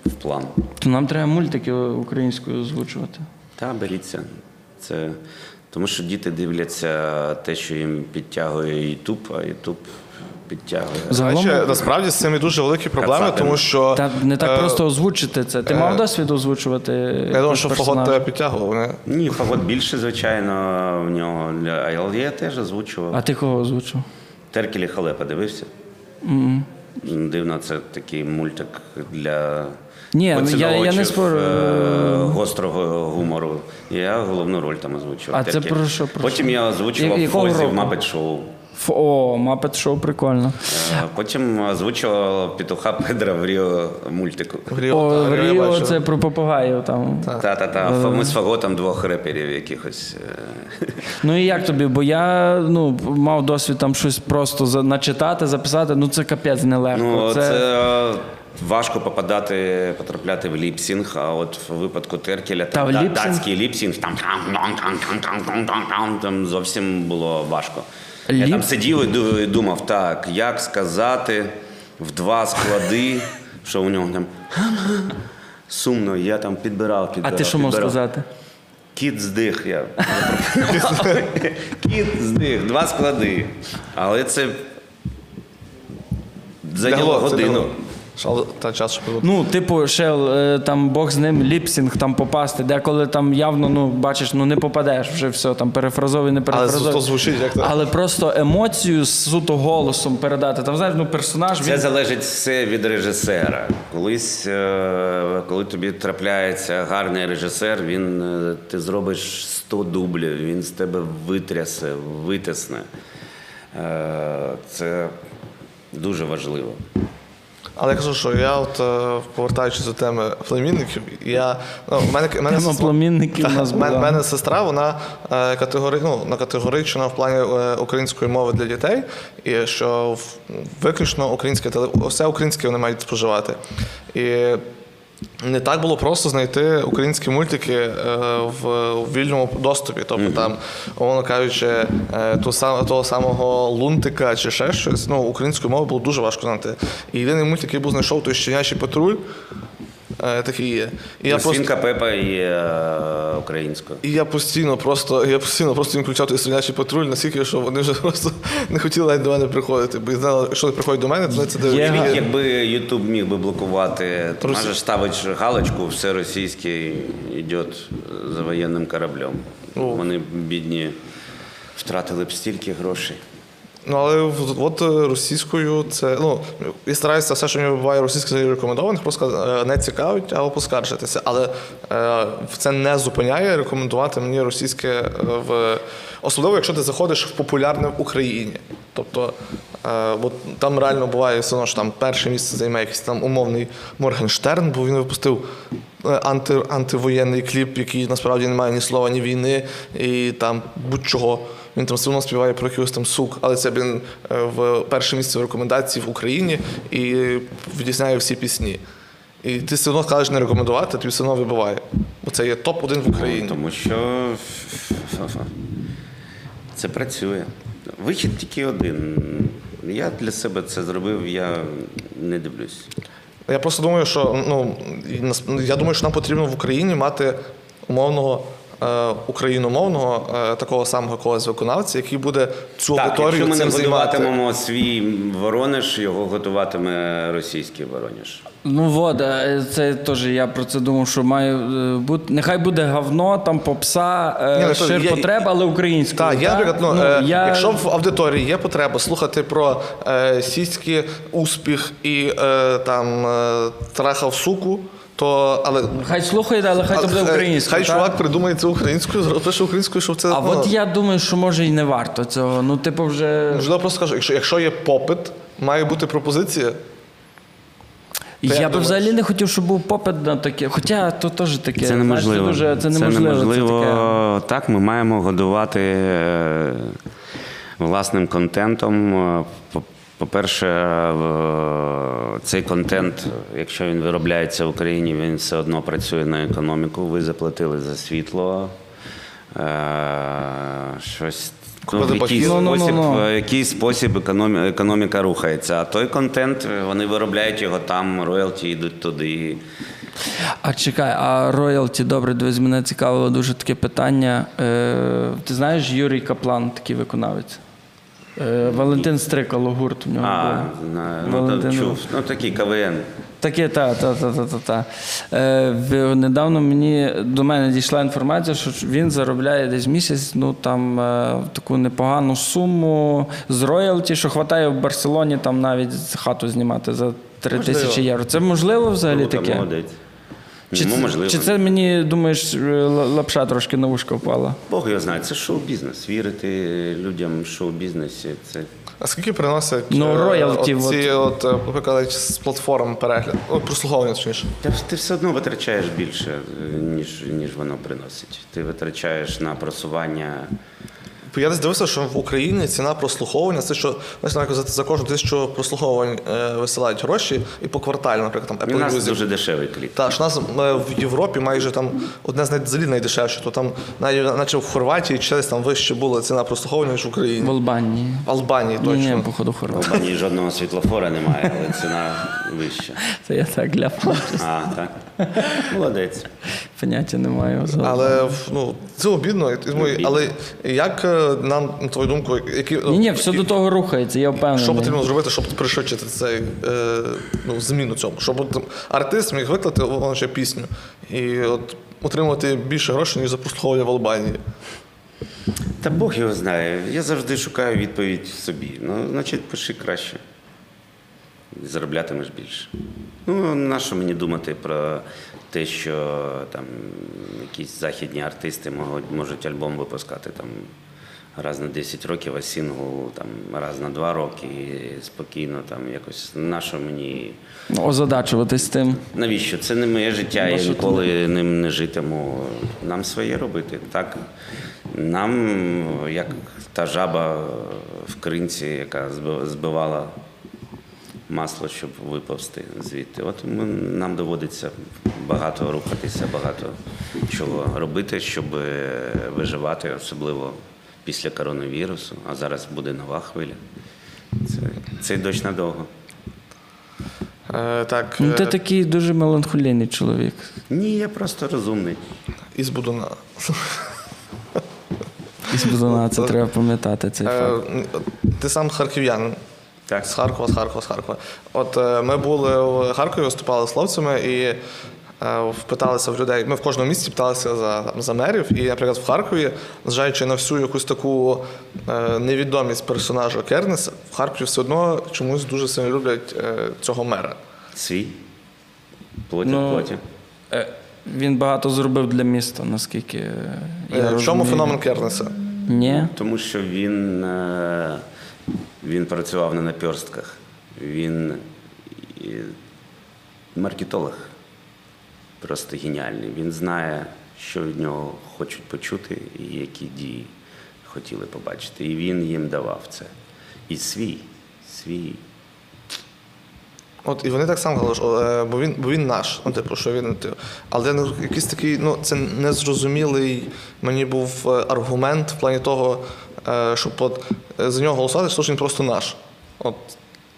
Speaker 2: в план.
Speaker 3: То нам треба мультики українською озвучувати.
Speaker 2: Та беріться. Це тому, що діти дивляться те, що їм підтягує Ютуб, а Ютуб підтягує.
Speaker 3: Загалом-
Speaker 1: Знаєш, насправді з цим є дуже великі проблеми,
Speaker 2: Кацапин.
Speaker 1: тому що
Speaker 3: Та не так
Speaker 1: е,
Speaker 3: просто озвучити це. Ти мав досвід озвучувати?
Speaker 1: я думаю, що фагот тебе підтягував. Вони
Speaker 2: Ні, фагот більше, звичайно, в нього. Але я теж озвучував.
Speaker 3: А ти кого озвучив?
Speaker 2: Теркелі Халепа дивився? Дивно, це такий мультик для
Speaker 3: Ні, ну, я- я не спорю.
Speaker 2: е, гострого гумору. Я головну роль там озвучував.
Speaker 3: А це про що, про
Speaker 2: Потім
Speaker 3: що?
Speaker 2: я озвучував Фозі в? Мапет Шоу.
Speaker 3: О, Мапет Шоу прикольно.
Speaker 2: Е, Потім озвучував петуха Педра в Ріо мультику.
Speaker 1: в Ріо,
Speaker 3: О,
Speaker 1: та,
Speaker 3: в
Speaker 1: Ріо
Speaker 3: це про попугаїв там.
Speaker 2: Та-та-та. Ми з Фаготом двох реперів якихось. е,
Speaker 3: Ну і як тобі? Бо я ну, мав досвід там щось просто за- начитати, записати, ну це капець нелегко.
Speaker 2: Ну,
Speaker 3: це...
Speaker 2: це, е, Важко попадати, потрапляти в ліпсінг, а от в випадку Теркеля там да, датський ліпсінг, там там зовсім було важко.
Speaker 3: Ліп...
Speaker 2: Я там сидів і думав, так, як сказати в два склади, що у нього там сумно, я там підбирав, підбирав.
Speaker 3: А ти що мав сказати?
Speaker 2: Кіт здих, я кіт здих, два склади. Але це зайняло годину.
Speaker 1: Що, Та час, щоб було.
Speaker 3: Ну, типу, ще е, там Бог з ним ліпсінг там попасти, деколи там явно, ну, бачиш, ну не попадеш вже все, там перефразовуй, не
Speaker 1: Але то звучить як то.
Speaker 3: Але просто емоцію з суто голосом передати. Там знаєш, ну персонаж
Speaker 2: Це залежить все від режисера. Колись, е, коли тобі трапляється гарний режисер, він е, ти зробиш 100 дублів, він з тебе витрясе, витисне. Це дуже важливо.
Speaker 1: Але я кажу, що я, от е, повертаючись до теми племінників, я ну, в мене, мене
Speaker 3: Тема
Speaker 1: сестра-
Speaker 3: племінників
Speaker 1: Та,
Speaker 3: нас
Speaker 1: мене, мене сестра, вона е, категори, ну, на категорична в плані е, української мови для дітей, і що виключно українське все українське вони мають споживати. І не так було просто знайти українські мультики е, в, вільному доступі. Тобто там, умовно кажучи, е, ту сам, того самого лунтика чи ще щось. Ну, українською мовою було дуже важко знайти. І єдиний мультик, який був знайшов, той щенячий патруль. Е, такий є. І я
Speaker 2: Ну,
Speaker 1: просто,
Speaker 2: Свінка Пепа є е, українською.
Speaker 1: і я постійно просто, я постійно просто їм включав той стрілячий патруль, наскільки що вони вже просто не хотіли навіть до мене приходити. Бо знали, вони приходять до мене, то це
Speaker 3: Є
Speaker 1: дивляться.
Speaker 3: га-
Speaker 2: Якби Ютуб міг би блокувати, то
Speaker 1: Росі-
Speaker 2: ставити галочку, все російське йде за воєнним кораблем.
Speaker 1: О.
Speaker 2: Вони бідні втратили б стільки грошей.
Speaker 1: Ну, але от е, російською це. Ну, я стараюся все, що мені буває російською рекомендованих, просто е, не цікавить або поскаржитися. Але е, це не зупиняє рекомендувати мені російське в особливо, якщо ти заходиш в популярне в Україні. Тобто, бо там реально буває все одно, що там перше місце займає якийсь там умовний Моргенштерн, бо він випустив анти, антивоєнний кліп, який насправді не має ні слова, ні війни, і там будь-чого. Він там все одно співає про якихось там сук, але це він е, в перше місце в рекомендації в Україні і відтісняє всі пісні. І ти все одно кажеш не рекомендувати, тобі все одно вибиває. Бо це є топ-1 в Україні.
Speaker 2: Тому що це працює. Вихід тільки один. Я для себе це зробив, я не дивлюсь.
Speaker 1: Я просто думаю, що ну я думаю, що нам потрібно в Україні мати умовного україномовного е, такого самого когось виконавця, який буде цю
Speaker 2: Так, якщо ми не
Speaker 1: цим займати.
Speaker 2: готуватимемо свій Воронеж, його готуватиме російський Воронеж.
Speaker 3: Ну от, е, це теж я про це думав, що має е, бути. Нехай буде говно, там попса, е,
Speaker 1: Ні, ну,
Speaker 3: шир
Speaker 1: я-
Speaker 3: потреба, але українською.
Speaker 1: Так, я,
Speaker 3: так?
Speaker 1: наприклад, ну, е,
Speaker 3: я-
Speaker 1: якщо в аудиторії є потреба слухати про е, сільський успіх і е, там е, трахав суку, то але
Speaker 3: Хай слухає, але хай то буде українською.
Speaker 1: Хай
Speaker 3: так?
Speaker 1: чувак придумає це українською, запише українською, щоб це
Speaker 3: А
Speaker 1: ну,
Speaker 3: от я думаю, що може і не варто цього. Ну, типу, вже.
Speaker 1: можливо, просто кажу, якщо, якщо є попит, має бути пропозиція. як
Speaker 3: Я би
Speaker 1: думаєш?
Speaker 3: взагалі не хотів, щоб був попит на таке. Хоча то теж таке.
Speaker 2: Це
Speaker 3: знаєш,
Speaker 2: неможливо.
Speaker 3: дуже, це неможливо. Це
Speaker 2: неможливо.
Speaker 3: таке.
Speaker 2: Так, ми маємо годувати е, власним контентом. Е, по- По-перше, цей контент, якщо він виробляється в Україні, він все одно працює на економіку. Ви заплатили за світло. е, Щось ну, в якийсь
Speaker 1: похід.
Speaker 3: Ну, ну, ну,
Speaker 2: спосіб, в який спосіб економі- економіка рухається. А той контент вони виробляють його там, роялті йдуть туди.
Speaker 3: А чекай, а роялті, добре, дивись, мене цікавило дуже таке питання. Е, ти знаєш Юрій Каплан, такий виконавець? Е, Валентин Стрикало, гурт у нього.
Speaker 2: А,
Speaker 3: був.
Speaker 2: ну, то чув. Ну, такий КВН.
Speaker 3: Таке, та, та, та, та, та, та. Е, недавно мені до мене дійшла інформація, що він заробляє десь місяць, ну там е, таку непогану суму з роялті, що хватає в Барселоні там навіть хату знімати за 3
Speaker 1: Можливо.
Speaker 3: тисячі євро. Це можливо взагалі
Speaker 2: Круто,
Speaker 3: таке?
Speaker 2: молодець.
Speaker 3: Чи,
Speaker 2: ну,
Speaker 3: це-
Speaker 2: можливо.
Speaker 3: чи це мені думаєш, е, лапша трошки на вушко впала?
Speaker 2: Бог його знає, це шоу-бізнес. Вірити людям в шоу-бізнесі. Це
Speaker 1: А скільки приносять
Speaker 3: Ну,
Speaker 1: е,
Speaker 3: роялті,
Speaker 1: от ці от, е, ви з платформ перегляд, о, прослуговування точніше?
Speaker 2: Та ти все одно витрачаєш більше, е, ніж, ніж воно приносить. Ти витрачаєш на просування.
Speaker 1: Я десь дивився, що в Україні ціна прослуховування це що знаєш, за, за кожну тисячу прослуховувань е, висилають гроші і по кварталі, наприклад, там
Speaker 2: У нас
Speaker 1: Music.
Speaker 2: дуже дешевий кліп.
Speaker 1: Та ж у нас е, в Європі майже там одне з взагалі найдешевше, то там навіть наче в Хорватії чи десь там вище була ціна прослуховування, ніж в Україні. В.
Speaker 3: Албанії.
Speaker 1: В Албанії
Speaker 3: Ні, ні,
Speaker 1: точно.
Speaker 3: походу
Speaker 2: В
Speaker 3: хорват.
Speaker 2: Албанії жодного світлофора немає, але ціна вища.
Speaker 3: Це я так ляпнув.
Speaker 2: А, так. Молодець.
Speaker 3: Поняття не маю. взагалі.
Speaker 1: Але ну, це обідно.
Speaker 2: Обідно.
Speaker 1: Але як е, нам, на твою думку, які,
Speaker 3: Ні, ні, все до того рухається, я впевнений.
Speaker 1: що потрібно зробити, щоб пришвидшити цей е, ну, зміну цьому? Щоб от, артист міг виклати ще пісню і от, отримувати більше грошей, ніж за прослуховування в Албанії.
Speaker 2: Та Бог його знає. Я завжди шукаю відповідь в собі. Ну, значить, пиши краще. Зароблятимеш більше. Ну, нащо мені думати про те, що там якісь західні артисти можуть, можуть альбом випускати там раз на 10 років, а сингл там раз на 2 роки і спокійно там якось. Нащо мені.
Speaker 3: Озадачуватись тим.
Speaker 2: Навіщо? Це не моє життя, я ніколи ним не житиму. Нам своє робити. Так, нам, як та жаба в кринці, яка зби- збивала масло, щоб виповзти звідти. От ми, нам доводиться багато рухатися, багато чого робити, щоб е, виживати, особливо після коронавірусу. А зараз буде нова хвиля. Це, цей дощ надовго.
Speaker 1: Е, так,
Speaker 3: Ну, ти
Speaker 1: е,
Speaker 3: такий дуже меланхолійний чоловік.
Speaker 2: Ні, я просто розумний.
Speaker 1: із Будуна.
Speaker 3: Із Бузуна, це треба пам'ятати цей
Speaker 1: Е,
Speaker 3: факт.
Speaker 1: ти сам харків'янин.
Speaker 2: Так.
Speaker 1: З Харкова, з Харкова, з Харкова. От е, ми були в Харкові, виступали з хлопцями і е, впиталися в людей. Ми в кожному місті питалися за, там, за мерів. І, наприклад, в Харкові, зважаючи на всю якусь таку е, невідомість персонажа Кернеса, в Харкові все одно чомусь дуже сильно люблять е, цього мера.
Speaker 2: Свій. Плоті
Speaker 3: Ну,
Speaker 2: плоті.
Speaker 3: Він багато зробив для міста, наскільки я
Speaker 1: в чому феномен Кернеса?
Speaker 3: Ні.
Speaker 2: Тому що він, він працював на наперстках. Він маркетолог. Просто геніальний. Він знає, що від нього хочуть почути і які дії хотіли побачити. І він їм давав це. І свій, свій.
Speaker 1: От і вони так само казали, е, бо він, бо він наш. Ну, типу, що він, але ну, якийсь такий, ну, це незрозумілий мені був е, аргумент в плані того, е, щоб от, за нього голосувати, що він просто наш. От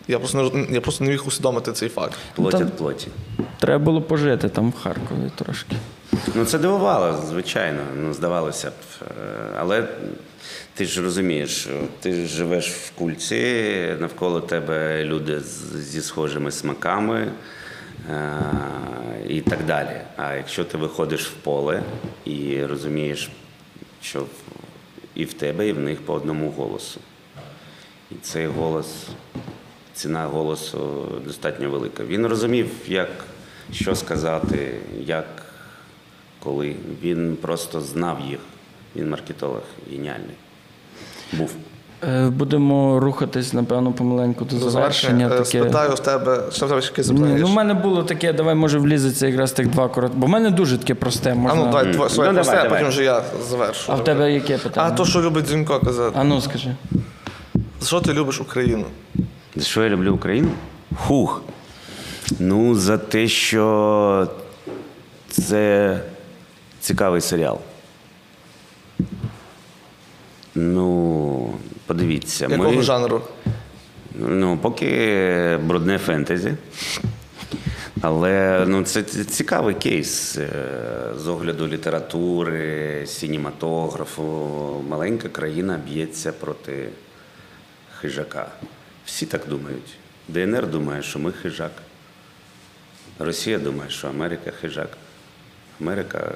Speaker 1: я просто не я просто не міг усвідомити цей факт.
Speaker 2: Плотять
Speaker 3: Там-
Speaker 2: плоті.
Speaker 3: Треба було пожити там в Харкові трошки.
Speaker 2: Ну, це дивувало, звичайно. Ну, здавалося б. Е, Але ти ж розумієш, що ти живеш в кульці, навколо тебе люди зі схожими смаками е, і так далі. А якщо ти виходиш в поле і розумієш, що і в тебе, і в них по одному голосу. І цей голос, ціна голосу достатньо велика. Він розумів, як що сказати, як, коли. Він просто знав їх. Він маркетолог геніальний. Був.
Speaker 3: Е, Будемо рухатись, напевно, помаленьку до,
Speaker 1: До
Speaker 3: завершення.
Speaker 1: Е,
Speaker 3: Таке...
Speaker 1: Спитаю в тебе, що в тебе ще якесь запитання?
Speaker 3: ну,
Speaker 1: є?
Speaker 3: мене було таке, давай може влізеться якраз тих два короткі. Бо в мене дуже таке просте.
Speaker 1: А
Speaker 3: Можна...
Speaker 1: ну, давай, своє
Speaker 2: Ну,
Speaker 1: просте,
Speaker 2: давай,
Speaker 1: а потім вже я завершу.
Speaker 3: А в тебе яке питання?
Speaker 1: А то, що любить Дзюнько казати.
Speaker 3: А ну скажи.
Speaker 1: За що ти любиш Україну?
Speaker 2: За що я люблю Україну? Хух. Ну, за те, що це цікавий серіал. Ну, подивіться.
Speaker 1: Якого
Speaker 2: ми,
Speaker 1: жанру?
Speaker 2: Ну, поки брудне фентезі. Але ну, це цікавий кейс е, з огляду літератури, сінематографу. Маленька країна б'ється проти хижака. Всі так думають. ДНР думає, що ми хижак. Росія думає, що Америка хижак. Америка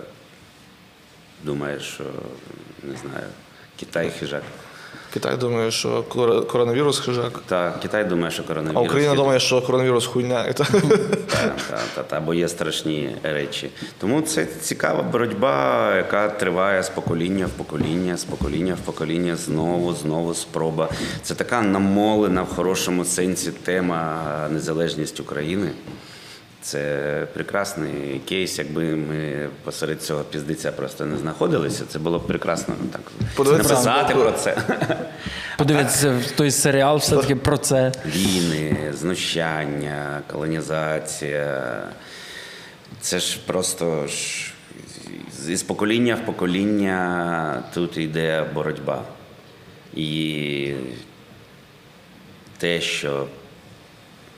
Speaker 2: думає, що не знаю, Китай хижак.
Speaker 1: Китай думає, що кор- коронавірус хижак.
Speaker 2: Та Китай думає, що коронавірус.
Speaker 1: А Україна думає, що коронавірус хуйня. Так.
Speaker 2: Та, та, та, та, бо є страшні речі. Тому це цікава боротьба, яка триває з покоління в покоління, з покоління в покоління, знову, знову спроба. Це така намолена в хорошому сенсі тема незалежність України. Це прекрасний кейс. Якби ми посеред цього піздиця просто не знаходилися, це було б прекрасно так
Speaker 1: Подивитися
Speaker 2: написати про це.
Speaker 3: Подивіться, той серіал все-таки про це.
Speaker 2: Війни, знущання, колонізація. Це ж просто ж із покоління в покоління тут йде боротьба. І те, що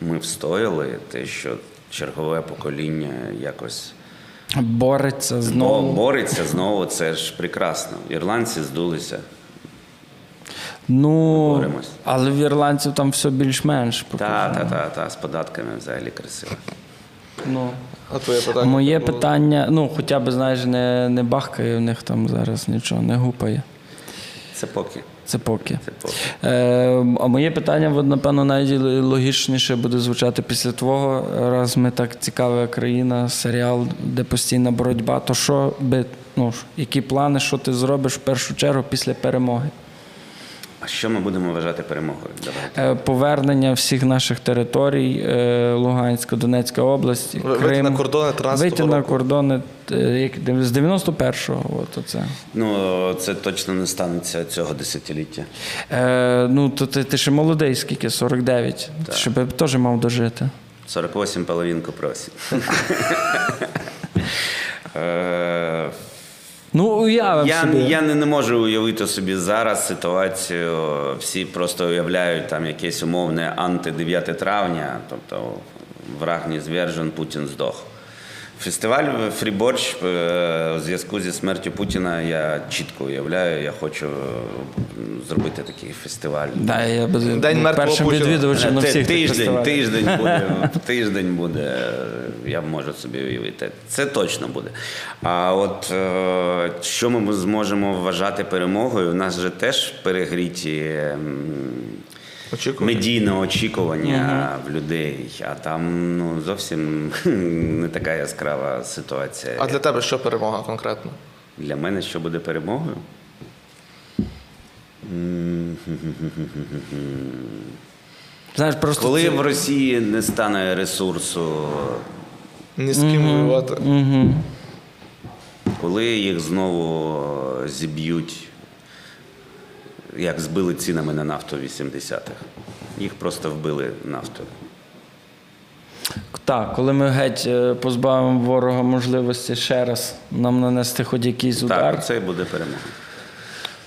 Speaker 2: ми встояли, те, що чергове покоління якось
Speaker 3: Бореться
Speaker 2: бо-
Speaker 3: знову.
Speaker 2: бореться знову, це ж прекрасно. Ірландці здулися.
Speaker 3: Ну,
Speaker 2: Боремось.
Speaker 3: але в ірландців там все більш-менш. поки
Speaker 2: Та,
Speaker 3: що.
Speaker 2: та, та, та, з податками взагалі красиво.
Speaker 3: Ну.
Speaker 1: А твоє питання?
Speaker 3: Моє питання, ну, хоча б, знаєш, не, не бахкає в них там зараз нічого, не гупає.
Speaker 2: Це поки.
Speaker 3: Це поки.
Speaker 2: Це поки.
Speaker 3: Е, а моє питання, напевно, найлогічніше логічніше буде звучати після твого. Раз ми так цікава країна, серіал, де постійна боротьба, то що би, ну, які плани, що ти зробиш в першу чергу після перемоги?
Speaker 2: Що ми будемо вважати перемогою? Давай.
Speaker 3: Е, Повернення всіх наших територій, е, Луганська, Донецька область,
Speaker 1: Ви- вийти на кордони 13-го
Speaker 3: Вийти на кордони е, як, з 91-го. От оце.
Speaker 2: Ну, це точно не станеться цього десятиліття.
Speaker 3: Е, ну, то ти, ти ще молодий, скільки? 49. Ти ще би теж мав дожити.
Speaker 2: 48 половинку просить.
Speaker 3: Ну, уявив
Speaker 2: Я,
Speaker 3: собі.
Speaker 2: я не, не можу уявити собі зараз ситуацію. Всі просто уявляють там якесь умовне анти-9 травня, тобто враг не звержен, Путін здох. Фестиваль Фріборч е, у зв'язку зі смертю Путіна я чітко уявляю. Я хочу е, зробити такий фестиваль.
Speaker 3: Да, я би
Speaker 1: День
Speaker 3: першим
Speaker 1: Путіна.
Speaker 3: відвідувачем на всіх
Speaker 2: тиждень,
Speaker 3: фестивалях.
Speaker 2: тиждень буде, тиждень буде, я можу собі уявити. Це точно буде. А от е, що ми зможемо вважати перемогою? У нас же теж перегріті
Speaker 1: Очікування.
Speaker 2: медійне очікування в людей, а там ну, зовсім не така яскрава ситуація.
Speaker 1: А для тебе що перемога конкретно?
Speaker 2: Для мене що буде перемогою?
Speaker 3: Знаєш, просто
Speaker 2: Коли
Speaker 3: це-
Speaker 2: в Росії не стане ресурсу,
Speaker 1: Ні з ким воювати.
Speaker 2: коли їх знову зіб'ють, як збили цінами на нафту в 80-х, їх просто вбили нафтою.
Speaker 3: Так, коли ми геть е, позбавимо ворога можливості ще раз нам нанести хоч якийсь удар.
Speaker 2: Так, це і буде перемога.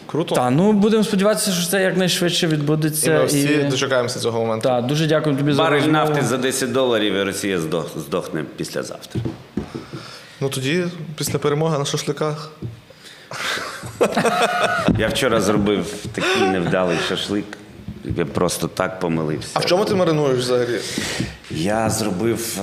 Speaker 1: Круто.
Speaker 3: Так, ну будемо сподіватися, що це якнайшвидше
Speaker 1: І
Speaker 3: відбудеться.
Speaker 1: ми всі дочекаємося цього моменту.
Speaker 3: Так, дуже дякую тобі за
Speaker 2: Барель нафти за 10 доларів і Росія здох- здохне післязавтра.
Speaker 1: Ну тоді, після перемоги на шашликах.
Speaker 2: Я вчора зробив такий невдалий шашлик. Я просто так помилився.
Speaker 1: А в чому ти маринуєш взагалі?
Speaker 2: Я зробив е,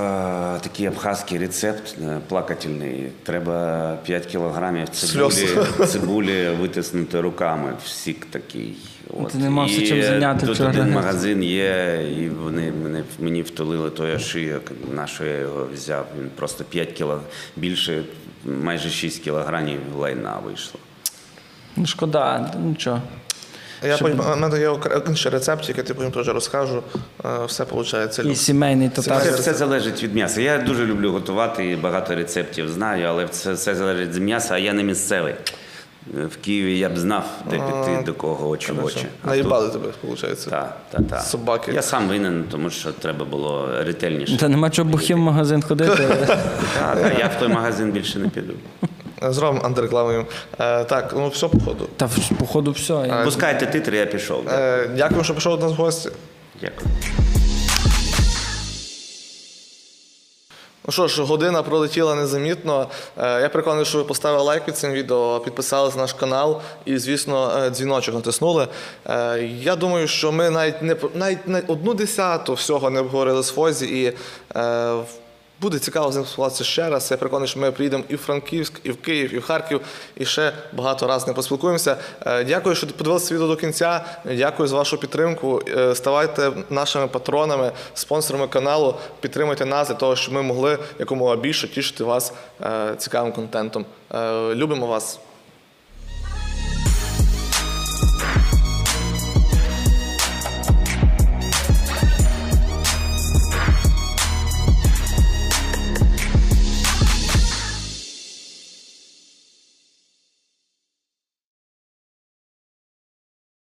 Speaker 2: такий абхазький рецепт е, плакательний. Треба 5 кілограмів цибулі, цибулі витиснути руками. Всік такий. От.
Speaker 3: Ти не мав все
Speaker 2: І
Speaker 3: чим зайняти
Speaker 2: Тут
Speaker 3: вчора.
Speaker 2: один магазин є, і вони мене, мені втулили той ошийок, на що я його взяв. Він просто 5 кіло більше, майже 6 кілограмів лайна вийшло.
Speaker 3: Ну, шкода, нічого.
Speaker 1: Я
Speaker 3: щоб-
Speaker 1: потім, у мене є інший рецепт, який я потім теж розкажу. Все виходить.
Speaker 3: І сімейний
Speaker 2: Це
Speaker 3: татар.
Speaker 2: все залежить від м'яса. Я дуже люблю готувати і багато рецептів знаю, але це все залежить від м'яса, а я не місцевий. В Києві я б знав, де піти, до кого очі в очі. А
Speaker 1: Наїбали тебе, виходить.
Speaker 2: Так, так, так.
Speaker 1: Собаки.
Speaker 2: Я сам винен, тому що треба було ретельніше.
Speaker 3: Та нема чого бухим в магазин ходити.
Speaker 2: Так, я в той магазин більше не піду.
Speaker 1: Зробимо антирекламою. Е, так, ну все, походу.
Speaker 3: Та в- походу все.
Speaker 2: Пускайте титри, я пішов.
Speaker 1: Е, дякую, що прийшов до нас в гості.
Speaker 2: Дякую.
Speaker 1: Ну що ж, година пролетіла незамітно. Е, Я переконаний, що ви поставили лайк під цим відео, підписались на наш канал і, звісно, е, дзвіночок натиснули. Е, Я думаю, що ми навіть не навіть одну десяту всього не обговорили з Фозі, і буде цікаво з ним спілкуватися ще раз. Я переконаний, що ми приїдемо і в Франківськ, і в Київ, і в Харків, і ще багато разів не поспілкуємося. Е, Дякую, що подивилися відео до кінця. Дякую за вашу підтримку. Е, Ставайте нашими патронами, спонсорами каналу. Підтримуйте нас для того, щоб ми могли якомога більше тішити вас е, цікавим контентом. Любимо вас.